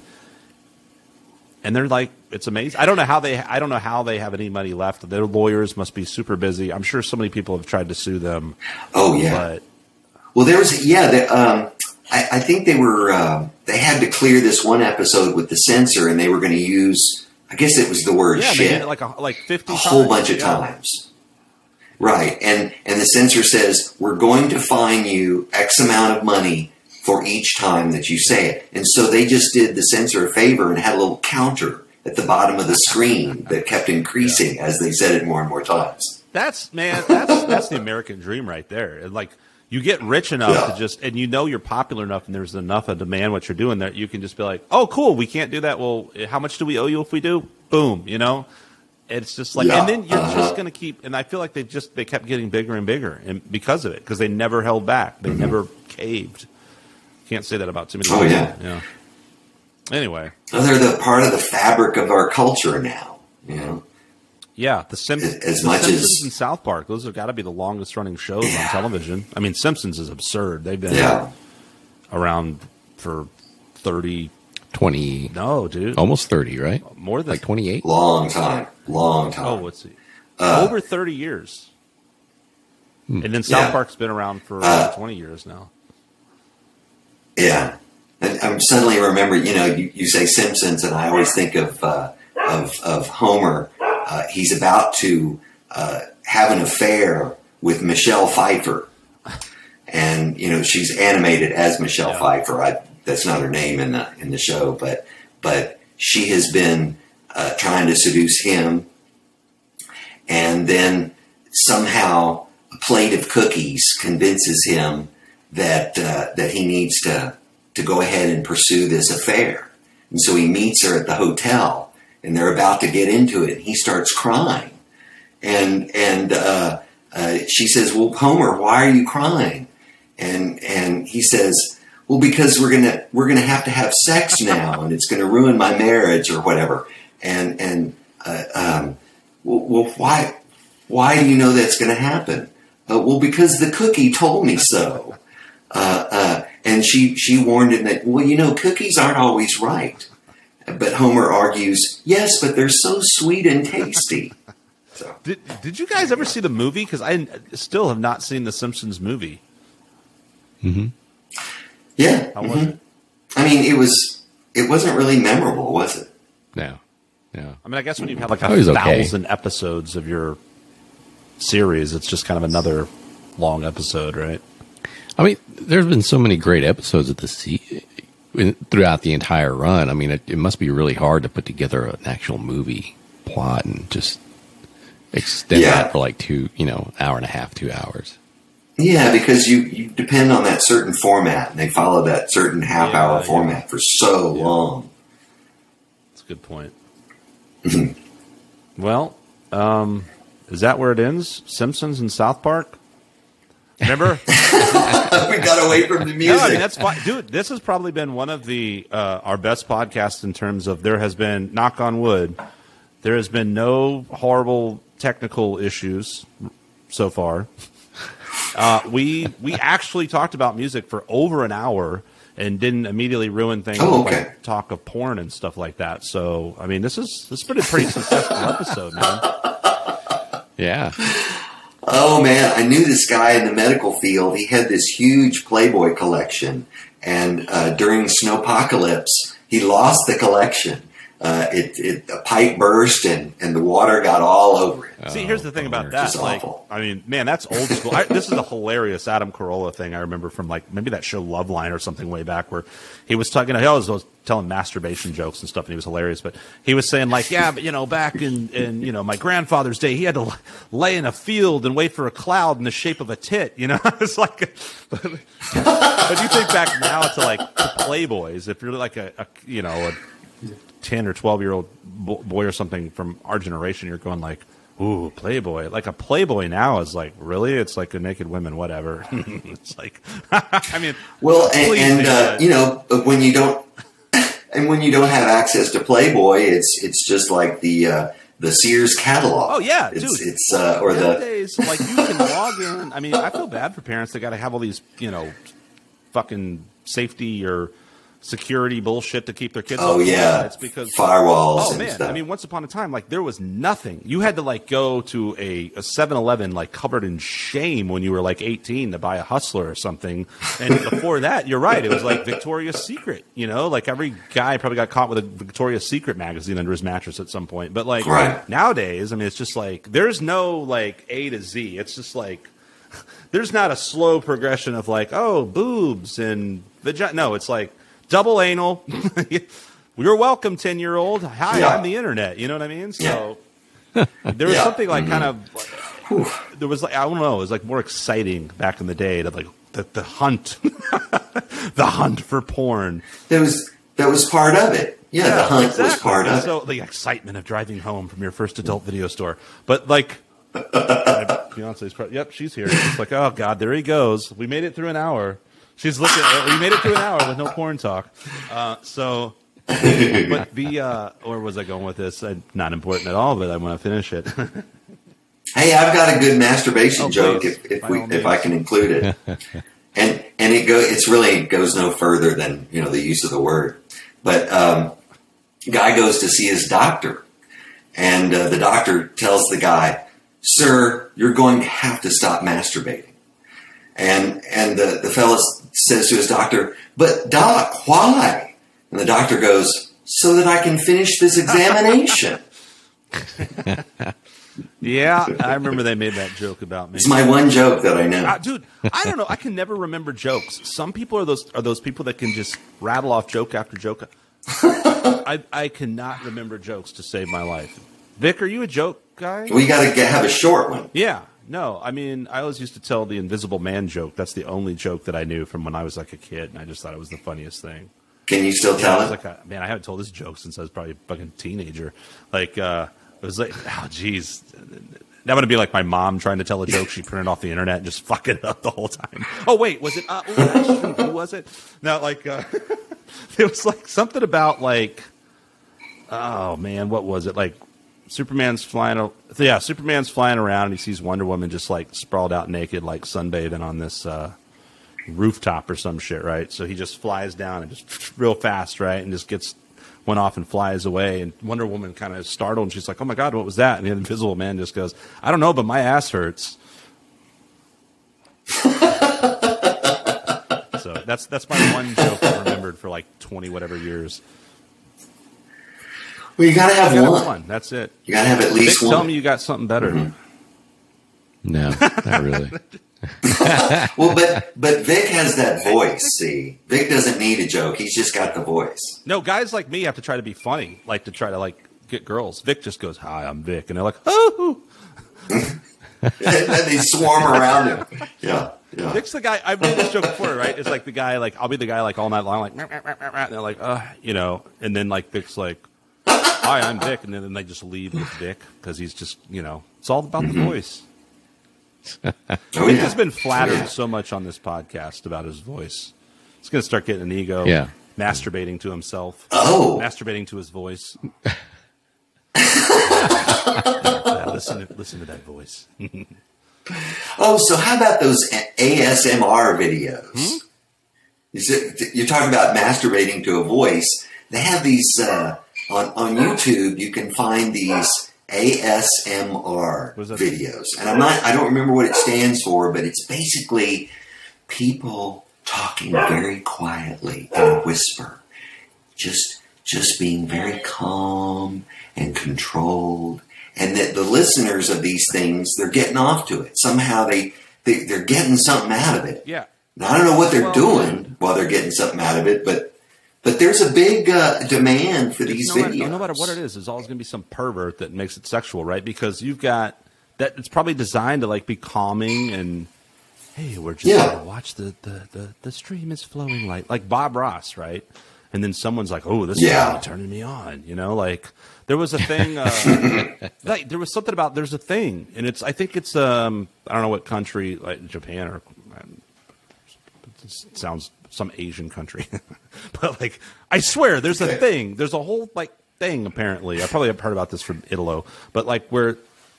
And they're like, it's amazing. I don't know how they. I don't know how they have any money left. Their lawyers must be super busy. I'm sure so many people have tried to sue them. Oh yeah. But Well, there was yeah. The, um, I, I think they were uh, they had to clear this one episode with the censor, and they were going to use. I guess it was the word yeah, shit like a, like 50 a whole times. bunch of Yeah. times. Right, and and the censor says we're going to fine you X amount of money for each time that you say it, and so they just did the censor a favor and had a little counter at the bottom of the screen that kept increasing as they said it more and more times. That's man, that's that's the American dream right there. Like you get rich enough Yeah. to just and you know you're popular enough and there's enough of demand what you're doing that you can just be like, "Oh, cool, we can't do that. Well, how much do we owe you if we do?" Boom, you know? It's just like Yeah. and then you're Uh-huh. just going to keep and I feel like they just they kept getting bigger and bigger and because of it because they never held back. They never caved. Can't say that about too many Mm-hmm. Oh, people. yeah. Yeah. Anyway, So they're the part of the fabric of our culture now. You know, Yeah, the, Sim- As- as the much Simpsons as- and South Park; those have got to be the longest running shows on television. I mean, Simpsons is absurd. They've been yeah, around for thirty. 20, No, dude, almost 30, right? more than Like 28? long time, long time. Oh, let's see, Uh, over thirty years. And then South Yeah. Park's been around for Uh, twenty years now. Yeah, and I'm suddenly remember. You know, you, you say Simpsons, and I always think of uh, of, of Homer. Uh, he's about to uh, have an affair with Michelle Pfeiffer, and you know she's animated as Michelle Yeah. Pfeiffer. I, that's not her name in the in the show, but but she has been uh, trying to seduce him, and then somehow a plate of cookies convinces him that uh, that he needs to to go ahead and pursue this affair. And so he meets her at the hotel, and they're about to get into it. And he starts crying, and and uh, uh, she says, "Well, Homer, why are you crying?" And and he says, "Well, because we're gonna we're gonna have to have sex now, and it's gonna ruin my marriage or whatever." And and uh, um, well, well, why why do you know that's to happen? Uh, well, because the cookie told me so. Uh, uh, and she, she warned him that, well, you know, cookies aren't always right. But Homer argues, yes, but they're so sweet and tasty. So, Did Did you guys ever see the movie? Because I still have not seen the Simpsons movie. yeah. How was mhm. it? I mean, it was, it wasn't really memorable, was it? No. No. I mean, I guess when you have like a he's okay. thousand episodes of your series, it's just kind of another long episode, right? I mean, there's been so many great episodes of the se- in- throughout the entire run. I mean, it, it must be really hard to put together an actual movie plot and just extend Yeah. that for like two, you know, hour and a half, two hours. Yeah, because you, you depend on that certain format, and they follow that certain half Yeah, hour yeah. format for so Yeah. long. That's a good point. well, um, is that where it ends? Simpsons and South Park? Remember? we got away from the music. No, I mean that's fine, dude. This has probably been one of the uh, our best podcasts in terms of there has been knock on wood, there has been no horrible technical issues so far. Uh, we we actually talked about music for over an hour and didn't immediately ruin things Oh, okay. like talk of porn and stuff like that. So I mean, this is this has been a pretty successful episode, man. Yeah. Oh man, I knew this guy in the medical field. He had this huge Playboy collection, and uh, during Snowpocalypse, he lost the collection. Uh, it, it a pipe burst, and, and the water got all over it. See, here's the thing about that. Like, awful. I mean, man, that's old school. I, this is a hilarious Adam Carolla thing I remember from like maybe that show Loveline or something way back where he was talking. He always was telling masturbation jokes and stuff, and he was hilarious. But he was saying like, yeah, but you know, back in in you know my grandfather's day, he had to lay in a field and wait for a cloud in the shape of a tit. You know, it's like. But, but you think back now to like to Playboys, if you're like a, a you know a 10 or 12 year old boy or something from our generation, you're going like, ooh, Playboy. Like a Playboy now is like, really? It's like a naked women, whatever. it's like, I mean, Well, and, and uh, you know when you don't, and when you don't have access to Playboy, it's it's just like the uh, the Sears catalog. Oh yeah, it's, dude. It's uh, or the days like you can log in. I mean, I feel bad for parents that got to have all these you know fucking safety or security bullshit to keep their kids. Oh yeah, it's because firewalls. Oh man, stuff. I mean, once upon a time, like there was nothing. You had to like go to a, a 7-Eleven like covered in shame when you were like eighteen to buy a Hustler or something. And before that, you're right, it was like Victoria's Secret. You know, like every guy probably got caught with a Victoria's Secret magazine under his mattress at some point. But like right. nowadays, I mean, it's just like there's no like A to Z. It's just like there's not a slow progression of like oh boobs and vagina. No, it's like double anal. You're welcome, ten year old. Hi, Yeah. I'm the internet. You know what I mean? So there was Yeah. something like mm-hmm. kind of there was like I don't know. It was like more exciting back in the day. To like the, the hunt, the hunt for porn. that was that was part of it. Yeah, the hunt was part of so it. the excitement of driving home from your first adult video store, but like. my fiance's pro- yep, she's here. It's like, oh god, there he goes. We made it through an hour. She's looking. we made it through an hour with no porn talk. Uh, so, but the uh, or was I going with this? Uh, not important at all, but I want to finish it. Hey, I've got a good masturbation Oh, joke please. if, if we if I can include it. and and it go it's really goes no further than you know the use of the word. But um, guy goes to see his doctor, and uh, the doctor tells the guy, "Sir, you're going to have to stop masturbating." And and the the fellow says to his doctor, "But doc, why?" And the doctor goes, "So that I can finish this examination." yeah, I remember they made that joke about me. it's my one joke that I know. Uh, dude, I don't know. I can never remember jokes. Some people are those are those people that can just rattle off joke after joke. I I cannot remember jokes to save my life. Vic, are you a joke guy? We got to have a short one. Yeah. No, I mean, I always used to tell the Invisible Man joke. That's the only joke that I knew from when I was like a kid, and I just thought it was the funniest thing. Can you still I tell was it? like, uh, man, I haven't told this joke since I was probably a fucking teenager. Like, uh, it was like, oh, geez. That would be like my mom trying to tell a joke she printed off the internet and just fucking it up the whole time. Oh, wait, was it? Uh, oh, actually, who was it? No, like, uh, it was like something about like, oh man, what was it? Like, Superman's flying. a- Yeah, Superman's flying around and he sees Wonder Woman just like sprawled out naked, like sunbathing on this uh, rooftop or some shit, right? So he just flies down and just real fast, right, and just gets one off and flies away. And Wonder Woman kind of startled and she's like, "Oh my god, what was that?" And the Invisible Man just goes, "I don't know, but my ass hurts." so that's that's my one joke I remembered for like twenty whatever years. Well, you got to have one. one. That's it. You got to have at Vic, least tell one. me you got something better. No, not really. Well, but but Vic has that voice. See, Vic doesn't need a joke. He's just got the voice. No, guys like me have to try to be funny, like to try to like get girls. Vic just goes, "Hi, I'm Vic," and they're like, "Oh." and they swarm around him. Yeah, yeah. Vic's the guy. I've made this joke before, right? It's like the guy, like I'll be the guy, like all night long, like, and they're like, uh, you know, and then like Vic's like, "Hi, I'm Vic," and then they just leave with Vic because he's just, you know, it's all about the voice. Oh Vic yeah. has been flattered Yeah. so much on this podcast about his voice. He's gonna start getting an ego. Yeah. masturbating to himself. Oh, masturbating to his voice. Yeah, listen, to, listen to that voice. oh. So how about those ASMR videos? Hmm? You're talking about masturbating to a voice. They have these uh, on on YouTube. You can find these ASMR videos, and I'm not. I don't remember what it stands for, but it's basically people talking very quietly in a whisper, just just being very calm and controlled, and that the listeners of these things they're getting off to it somehow. They, they they're getting something out of it. Yeah, Now, I don't know what they're Well, doing while they're getting something out of it, but but there's a big uh, demand for these no matter, videos. no matter what it is, there's always going to be some pervert that makes it sexual, right? Because you've got that. It's probably designed to like be calming and hey, we're just Yeah. gonna watch the, the the the stream is flowing like like Bob Ross, right? And then someone's like, "Oh, this Yeah. is really turning me on," you know. Like there was a thing, uh, like there was something about there's a thing, and it's I think it's um I don't know what country like Japan or um, it sounds some Asian country, but like I swear there's a thing, there's a whole like thing apparently. I probably have heard about this from Italo, but like where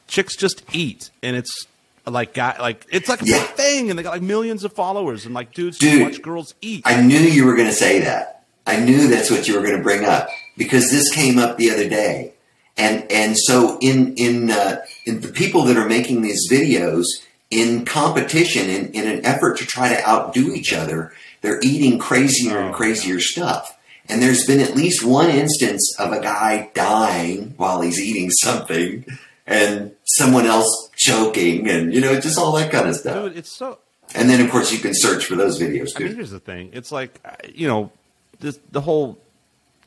chicks just eat and it's like guy like it's like a Yeah. thing and they got like millions of followers and like dudes Dude, watch girls eat. I knew you were going to say that. I knew that's what you were going to bring up because this came up the other day, and and so in in uh, in the people that are making these videos in competition in, in an effort to try to outdo each other, they're eating crazier and Oh, crazier stuff. And there's been at least one instance of a guy dying while he's eating something, and someone else choking, and you know just all that kind of stuff. Dude, it's so And then of course you can search for those videos I too. mean, here's the thing. It's like you know, this the whole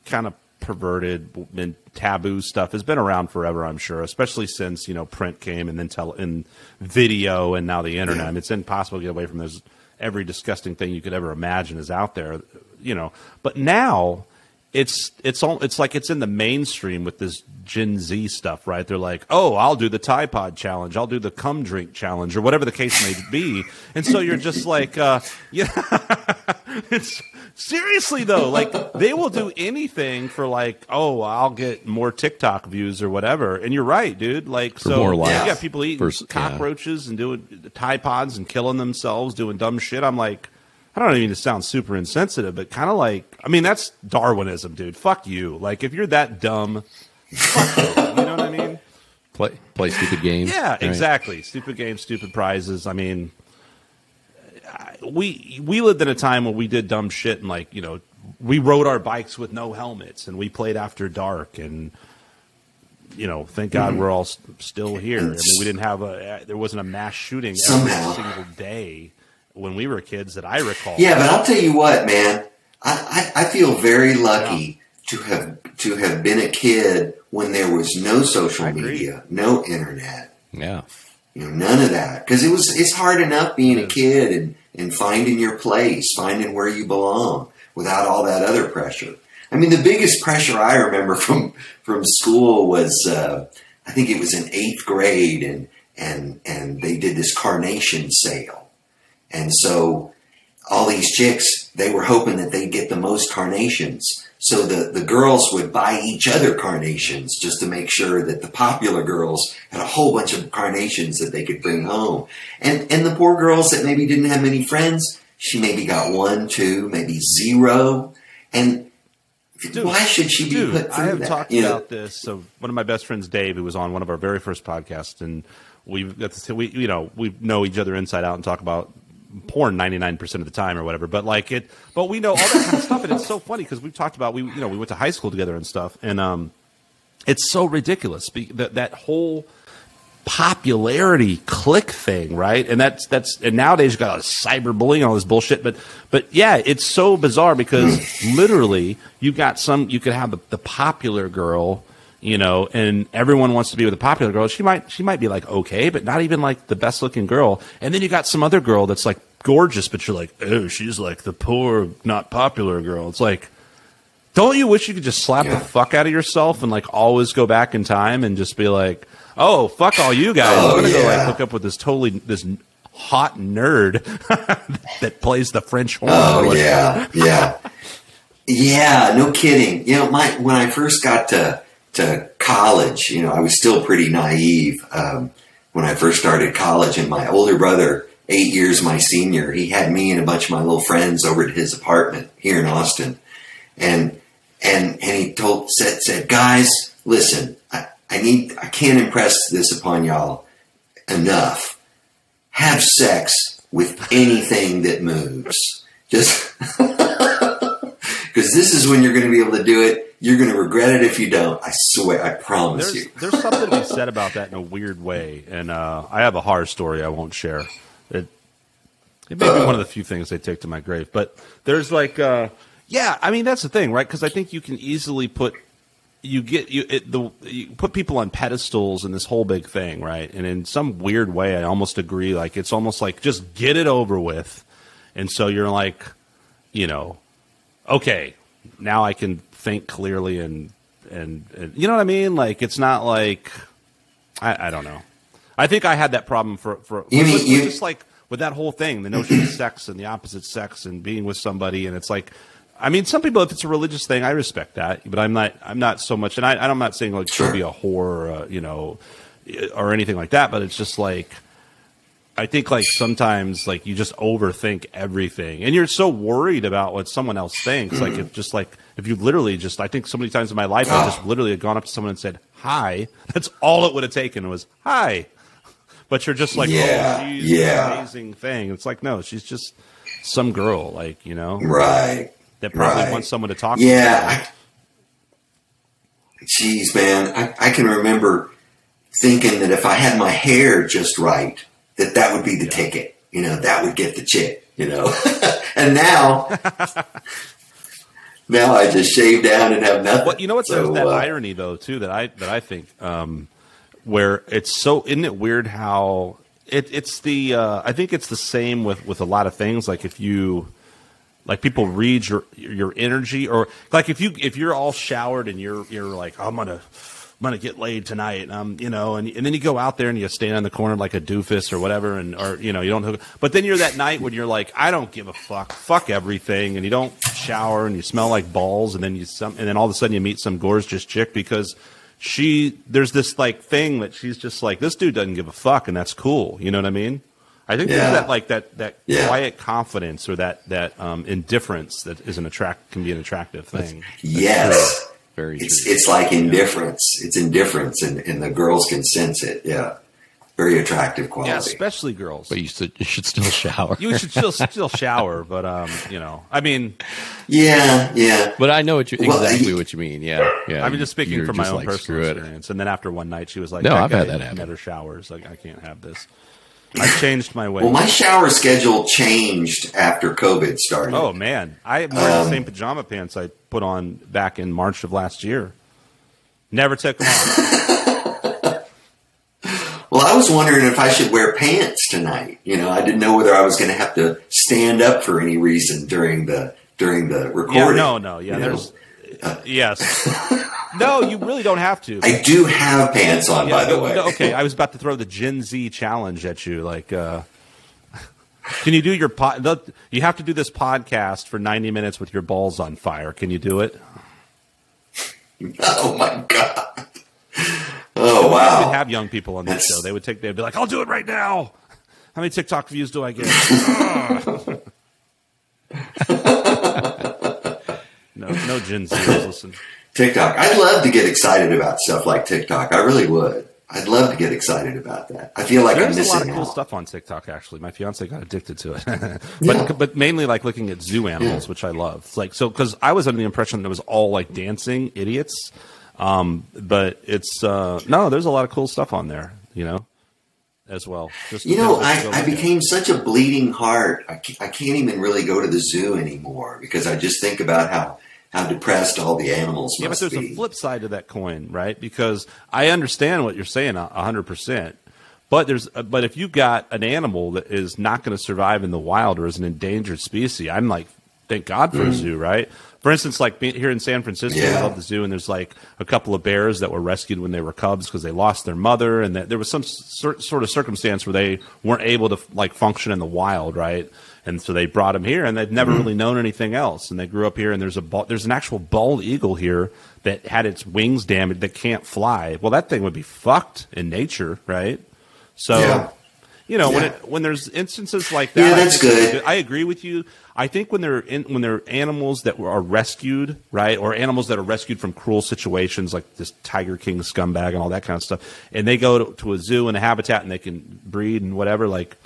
kind of perverted and taboo stuff has been around forever. I'm sure, especially since you know print came and then tell in video and now the internet. I mean, it's impossible to get away from this. Every disgusting thing you could ever imagine is out there. You know, but now it's it's all it's like it's in the mainstream with this Gen Z stuff, right? They're like, oh, I'll do the Tide Pod challenge, I'll do the cum drink challenge, or whatever the case may be, and so you're just like, uh, yeah, it's seriously though, like they will do anything for like, oh, I'll get more TikTok views or whatever, and you're right, dude. Like, so more got people eating For s- yeah. cockroaches and doing Tide Pods and killing themselves, doing dumb shit. I'm like. I don't even mean to sound super insensitive, but kind of like, I mean, that's Darwinism, dude. Fuck you. Like, if you're that dumb, you. You know what I mean? Play play stupid games. Yeah, right? exactly. Stupid games, stupid prizes. I mean, I- we we lived in a time when we did dumb shit and like you know we rode our bikes with no helmets and we played after dark and you know thank God mm-hmm. we're all s- still here. I mean, we didn't have a eh, there wasn't a mass shooting Somehow. every single day when we were kids that I recall. Yeah, but I'll tell you what, man. I, I, I feel very lucky to have to have been a kid when there was no social media, no internet, Yeah. you know, none of that. Because it was it's hard enough being a kid and and finding your place, finding where you belong without all that other pressure. I mean, the biggest pressure I remember from from school was uh, I think it was in eighth grade, and and and they did this carnation sale, and so all these chicks they were hoping that they'd get the most carnations. So the, the girls would buy each other carnations just to make sure that the popular girls had a whole bunch of carnations that they could bring home. And and the poor girls that maybe didn't have many friends, she maybe got one, two, maybe zero. And Dude, why should she be put through I have that? talked You know, about this. So one of my best friends, Dave, who was on one of our very first podcasts, and we've got to, we you know we know each other inside out and talk about porn ninety nine percent of the time or whatever. But like it, but we know all that kind of stuff, and it's so funny because we've talked about we you know we went to high school together and stuff, and um, it's so ridiculous that that whole popularity click thing, right? And that's that's and nowadays you got cyberbullying and all this bullshit. But but yeah, it's so bizarre because literally you got some you could have the, the popular girl, you know, and everyone wants to be with the popular girl. She might she might be like okay, but not even like the best looking girl. And then you got some other girl that's like gorgeous, but you're like, oh, she's like the poor, not popular girl. It's like don't you wish you could just slap Yeah. the fuck out of yourself and like always go back in time and just be like, oh fuck all you guys, Oh, I'm gonna go like hook up with this totally this hot nerd that plays the French horn. Oh yeah, yeah, yeah. No kidding. You know, my when I first got to to college, you know, I was still pretty naive um, when I first started college, and my older brother, eight years my senior, he had me and a bunch of my little friends over at his apartment here in Austin, and and and he told said said guys, listen, I, I need I can't impress this upon y'all enough. Have sex with anything that moves. Just because this is when you're going to be able to do it. You're going to regret it if you don't. I swear. I promise There's you. there's something to be said about that in a weird way, and uh, I have a horror story I won't share. It it may be one of the few things they take to my grave, but there's like, uh, yeah, I mean that's the thing, right? Because I think you can easily put you get you it, the you put people on pedestals in this whole big thing, right? And in some weird way, I almost agree. Like it's almost like just get it over with, and so you're like, you know, okay, now I can think clearly and and, and you know what I mean? Like it's not like I, I don't know. I think I had that problem for for You mean you- just like with that whole thing, the notion of sex and the opposite sex and being with somebody, and it's like I mean, some people, if it's a religious thing, I respect that, but I'm not. I'm not so much, and I, I'm not saying like Sure. be a whore, or, uh, you know, or anything like that. But it's just like, I think like sometimes like you just overthink everything, and you're so worried about what someone else thinks. Like if just like if you literally just, I think so many times in my life, I just ah. literally had gone up to someone and said hi. That's all it would have taken was hi. But you're just like, oh, Yeah, oh, she's yeah. an amazing thing. It's like, no, she's just some girl, like you know, Right. that probably Right. wants someone to talk Yeah. to. I, geez, man, I, I can remember thinking that if I had my hair just right, that that would be the ticket. You know, that would get the chick. You know, and now, now I just shave down and have nothing. Well, you know what's So, that uh, irony though too that I that I think um, where it's so isn't it weird how it, it's the uh, I think it's the same with with a lot of things like if you like people read your your energy or like if you if you're all showered and you're you're like I'm gonna I'm gonna get laid tonight um you know and and then you go out there and you stand in the corner like a doofus or whatever and or you know you don't hook but then you're that night when you're like I don't give a fuck fuck everything and you don't shower and you smell like balls and then you some and then all of a sudden you meet some gorgeous chick because she there's this like thing that she's just like this dude doesn't give a fuck and that's cool you know what I mean I think Yeah. there's that like that that Yeah. quiet confidence or that that um, indifference that is an attract can be an attractive thing. Yes. Very It's true. it's like indifference. It's indifference, and, and the girls can sense it. Yeah, very attractive quality. Yeah, especially girls. But you should, you should still shower. You should still still shower, but um, you know, I mean, yeah, yeah. But I know what you, Well, exactly you- what you mean. Yeah, yeah. I'm just speaking from my own like, personal screw it. experience. And then after one night, she was like, No, I've had guy that happen. Never showers. Like, I can't have this. I've changed my way. Well, my shower schedule changed after COVID started. oh man, I am wearing the Um, same pajama pants I put on back in March of last year. Never took them off. Well, I was wondering if I should wear pants tonight. You know, I didn't know whether I was going to have to stand up for any reason during the during the recording. yeah, no, no, yeah. know? There's yes. no, you really don't have to. I do have pants on, by Yeah, the way. no, okay, I was about to throw the Gen Z challenge at you. Like, uh, can you do your pod? You have to do this podcast for ninety minutes with your balls on fire. Can you do it? Oh my god! Oh wow! have young people on this That's- show. They would take. They'd be like, "I'll do it right now." How many TikTok views do I get? no, no Gen Zers listen. TikTok. I'd love to get excited about stuff like TikTok. I really would. I'd love to get excited about that. I feel like I'm There's a lot of cool out. stuff on TikTok. Actually, my fiance got addicted to it, but Yeah. but mainly like looking at zoo animals, which I love. Like so because I was under the impression that it was all like dancing idiots, um, but it's uh, no. There's a lot of cool stuff on there, you know, as well. Just You know, I, I became such a bleeding heart. I can't, I can't even really go to the zoo anymore because I just think about how, how depressed all the animals Yeah, but there's be. a flip side to that coin, right? Because I understand what you're saying a hundred percent, but there's uh, but if you got an animal that is not going to survive in the wild or is an endangered species, I'm like, thank God for a zoo, right? For instance, like be- here in San Francisco, we Mm. Love the zoo, and there's like a couple of bears that were rescued when they were cubs because they lost their mother, and that there was some sort of circumstance where they weren't able to like function in the wild, right? And so they brought them here, and they've never mm-hmm. really known anything else. And they grew up here, and there's a there's an actual bald eagle here that had its wings damaged that can't fly. Well, that thing would be fucked in nature, right? So. Yeah. You know, when it when there's instances like that, Yeah, I that's think it's good. I agree with you. I think when they're in, when they're animals that are rescued, right, or animals that are rescued from cruel situations like this Tiger King scumbag and all that kind of stuff, and they go to, to a zoo and a habitat and they can breed and whatever, like,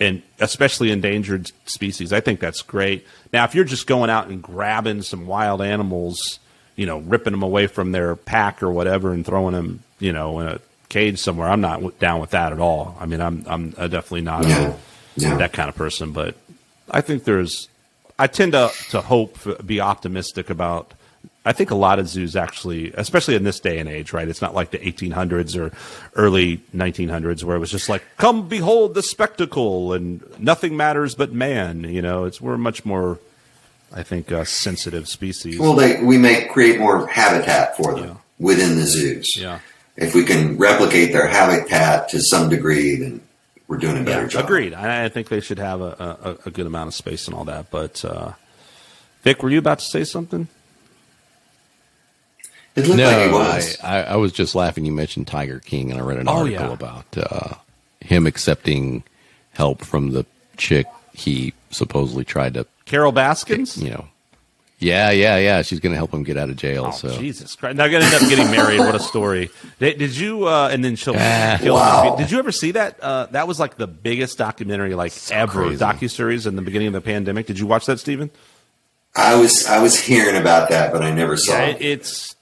and especially endangered species, I think that's great. Now, if you're just going out and grabbing some wild animals, you know, ripping them away from their pack or whatever and throwing them, you know, in a cage somewhere, I'm not down with that at all. I mean, I'm I'm definitely not. Yeah. A, Yeah. that kind of person. But I think there's, I tend to to hope, be optimistic about. I think a lot of zoos actually, especially in this day and age, right? It's not like the 1800s or early 1900s where it was just like, "Come behold the spectacle," and nothing matters but man. You know, it's we're much more, I think, uh, sensitive species. Well, they, we may create more habitat for them Yeah. within the zoos. yeah, If we can replicate their habitat to some degree, then we're doing a better yeah, job. agreed. I, I think they should have a, a, a good amount of space and all that, but. Uh, Vic, were you about to say something? It looked no, like he was. I, I, I was just laughing. You mentioned Tiger King, and I read an Oh, article yeah. about uh, him accepting help from the chick he supposedly tried to, Carole Baskins? you know. Yeah, yeah, yeah. She's going to help him get out of jail. Oh, so Jesus Christ! Now, gonna end up getting married. What a story! Did, did you? Uh, and then she'll Ah. kill Wow. him. Did you ever see that? Uh, that was like the biggest documentary like ever crazy. docu series in the beginning of the pandemic. Did you watch that, Stephen? I was I was hearing about that, but I never saw Yeah, it. it, it's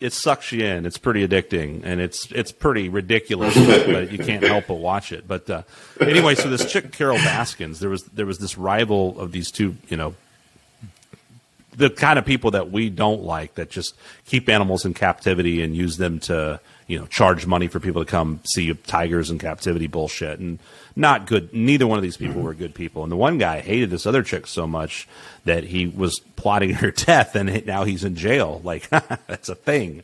it sucks you in. It's pretty addicting, and it's it's pretty ridiculous, but, you can't help but watch it. But uh, anyway, so this chick Carole Baskins, there was there was this rival of these two, you know, the kind of people that we don't like that just keep animals in captivity and use them to you know charge money for people to come see tigers in captivity bullshit. And not good neither one of these people were good people. And the one guy hated this other chick so much that he was plotting her death and now he's in jail. Like that's a thing.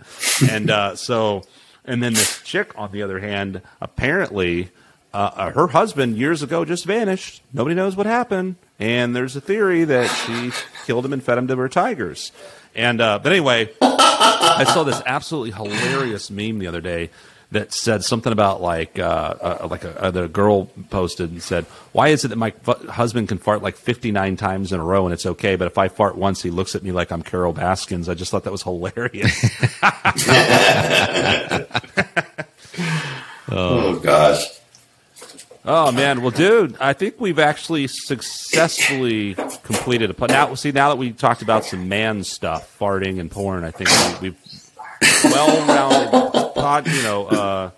And uh, so and then this chick on the other hand apparently uh, uh, her husband years ago just vanished. Nobody knows what happened, and there's a theory that she killed him and fed him to her tigers. And uh, but anyway, I saw this absolutely hilarious meme the other day that said something about like uh, uh, like a, uh, the girl posted and said, "Why is it that my fu- husband can fart like 59 times in a row and it's okay, but if I fart once, he looks at me like I'm Carole Baskins." I just thought that was hilarious. oh gosh. Oh man, well, dude, I think we've actually successfully completed a. po- Now, see, now that we talked about some man stuff, farting and porn, I think we, we've well-rounded pod. You know, uh,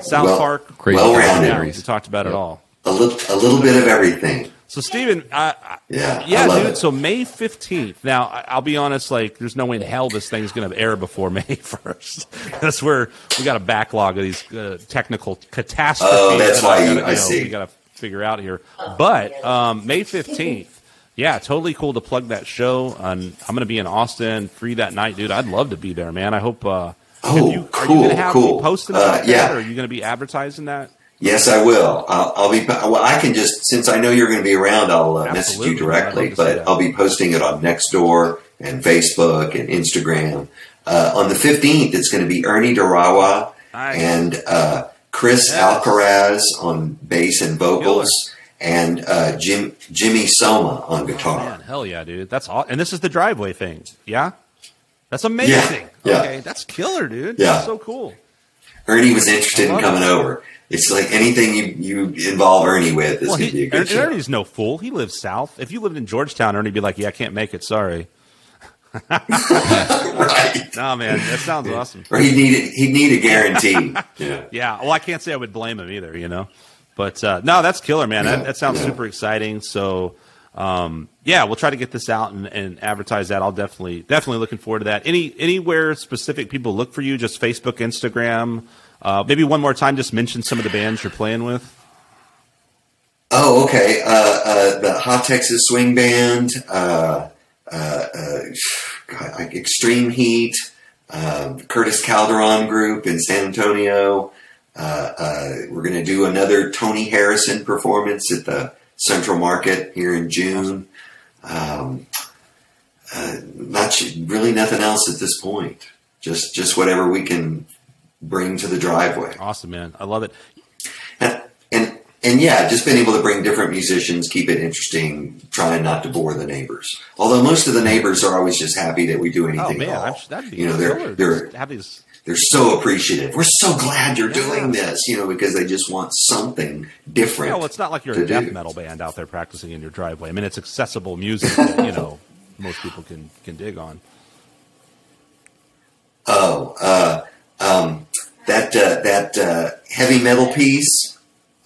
South Well- Park, Crazy Well-rounded. Yeah, we talked about it all. A little a little bit of everything. So, Steven, I, I, Yeah. yeah, I dude. it. So May fifteenth. Now, I- I'll be honest. Like, there's no way in hell this thing's going to air before May first. that's where we got a backlog of these uh, technical catastrophes. Oh, that's that why gotta, you- I know, see. We got to figure out here. But um, May fifteenth. Yeah, totally cool to plug that show. And I'm going to be in Austin, free that night, dude. I'd love to be there, man. I hope. Uh, Oh, you, Are you cool, going to have cool. me posting Uh, yeah. that, or are you going to be advertising that? Yes, I will. I'll, I'll be. Well, I can just since I know you're going to be around, I'll uh, message you directly. I'd love to see But. I'll be posting it on Nextdoor and Facebook and Instagram. Uh, on the 15th, it's going to be Ernie Durawa Nice. and uh, Chris Yes. Alcaraz on bass and vocals, and uh, Jim Jimmy Soma on guitar. Man, hell yeah, dude. That's all. And this is the driveway thing. Yeah, that's amazing. Yeah. Okay, that's killer, dude. Yeah. That's so cool. Ernie was interested in coming it. over. It's like anything you, you involve Ernie with is Well, going to be a good show. Ernie's no fool. He lives south. If you lived in Georgetown, Ernie'd be like, "Yeah, I can't make it. Sorry." right. No, man, that sounds awesome. Or he'd need he'd need a guarantee. yeah. Yeah. Well, I can't say I would blame him either. You know, but uh, no, that's killer, man. Yeah, That, that sounds yeah. super exciting. So. Um, yeah, we'll try to get this out and, and advertise that. I'll definitely definitely looking forward to that. Any anywhere specific people look for you? Just Facebook, Instagram. Uh, maybe one more time, just mention some of the bands you're playing with. Oh, okay. Uh, uh, the Hot Texas Swing Band, uh, uh, uh, God, like Extreme Heat, Curtis Calderon Group in San Antonio. We're going to do another Tony Harrison performance at the Central Market here in June. Um, not really nothing else at this point. Just just whatever we can bring to the driveway. Awesome, man. I love it. And, and and yeah, just being able to bring different musicians, keep it interesting, trying not to bore the neighbors. Although most of the neighbors are always just happy that we do anything Oh at all. That'd be you know, they're they're have they're so appreciative. We're so glad you're Yeah. doing this, you know, because they just want something different. Yeah, well, it's not like you're a death do. metal band out there practicing in your driveway. I mean, it's accessible music that you know most people can can dig on. Oh, uh, um, that uh, that uh, heavy metal piece.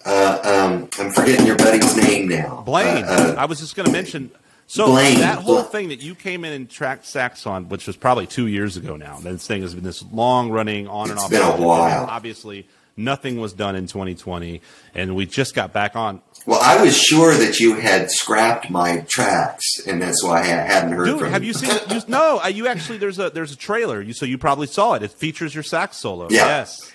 Uh, um, I'm forgetting your buddy's name now. Blaine, Uh, uh, I was just going to mention. So Blaine, that whole thing that you came in and tracked sax on, which was probably two years ago now. This thing has been this long running on and It's off. been a while. Obviously, nothing was done in 2020, and we just got back on. Well, I was sure that you had scrapped my tracks, and that's why I hadn't heard Dude, from have you seen? You, no, uh, you actually there's a there's a trailer. You so you probably saw it. It features your sax solo. Yeah. Yes.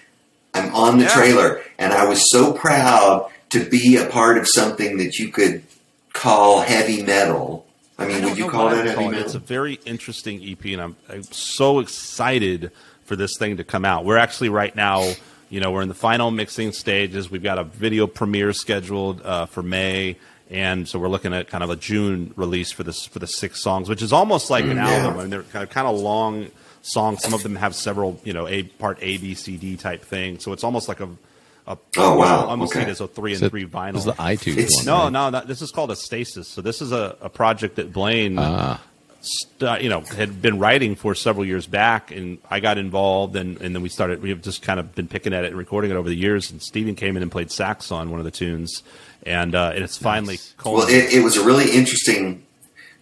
I'm on the Yeah. trailer, and I was so proud to be a part of something that you could call heavy metal. I mean, I would you call that heavy call it. metal? It's a very interesting EP, and I'm, I'm so excited for this thing to come out. We're actually right now, you know, we're in the final mixing stages. We've got a video premiere scheduled uh, for May, and so we're looking at kind of a June release for this for the six songs, which is almost like an Mm, yeah. album. I mean, they're kind of, kind of long songs. Some of them have several, you know, a part A, B, C, D type thing. So it's almost like a, a Oh, wow. I almost see Okay. it as a three and So three vinyl. This is the iTunes It's- one. No, right? no, no, this is called a stasis. So this is a, a project that Blaine, Ah. St- uh, you know, had been writing for several years back, and I got involved, and, and then we started. We have just kind of been picking at it and recording it over the years. And Steven came in and played sax on one of the tunes, and, uh, and it's finally Well, it, it was a really interesting,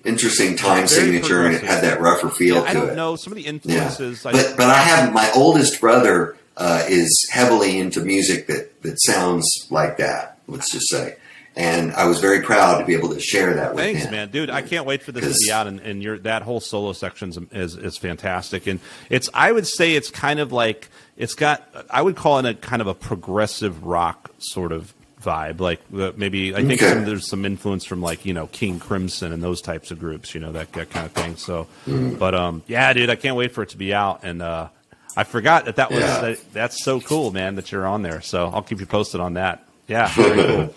interesting time Very signature, and it had that rougher feel I to don't it. know some of the Yeah, influences. I, but but I have my oldest brother uh, is heavily into music that that sounds like that. Let's just say, and I was very proud to be able to share that with you. Thanks, him. man, dude. I can't wait for this to be out, and, and your that whole solo section is is fantastic, and it's I would say it's kind of like it's got I would call it a kind of a progressive rock sort of vibe, like uh, maybe I think Okay. some, there's some influence from like you know King Crimson and those types of groups, you know that, that kind of thing. So, Mm. but um, yeah, dude, I can't wait for it to be out, and uh, I forgot that that was Yeah. that, that's so cool, man, that you're on there. So I'll keep you posted on that. Yeah, cool.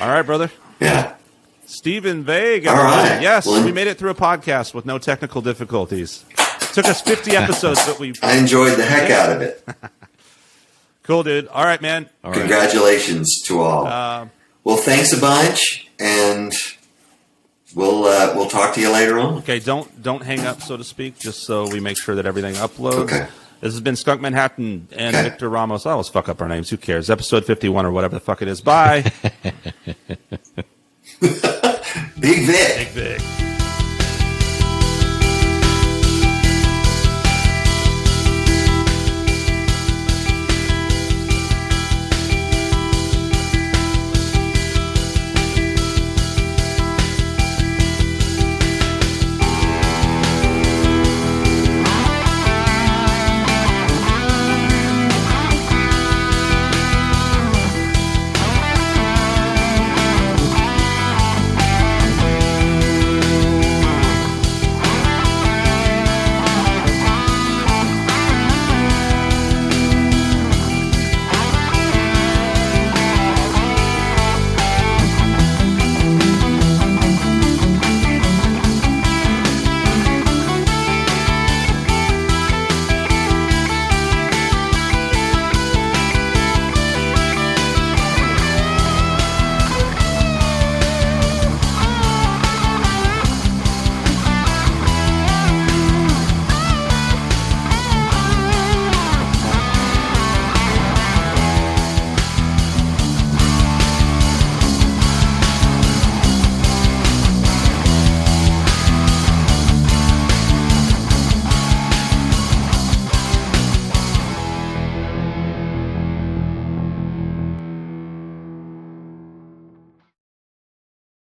All right, brother. Yeah, Stephen Vague. All right. Yes, Well- we made it through a podcast with no technical difficulties. Took us 50 episodes, but we. I enjoyed the heck out of it. Cool, dude. All right, man. All right. Congratulations to all. Uh, well, thanks a bunch, and we'll uh, we'll talk to you later on. okay, don't don't hang up, so to speak, just so we make sure that everything uploads. Okay. This has been Skunk Manhattan and Victor Ramos. I always fuck up our names. Who cares? Episode 51 or whatever the fuck it is. Bye. Big Vic. Big Vic.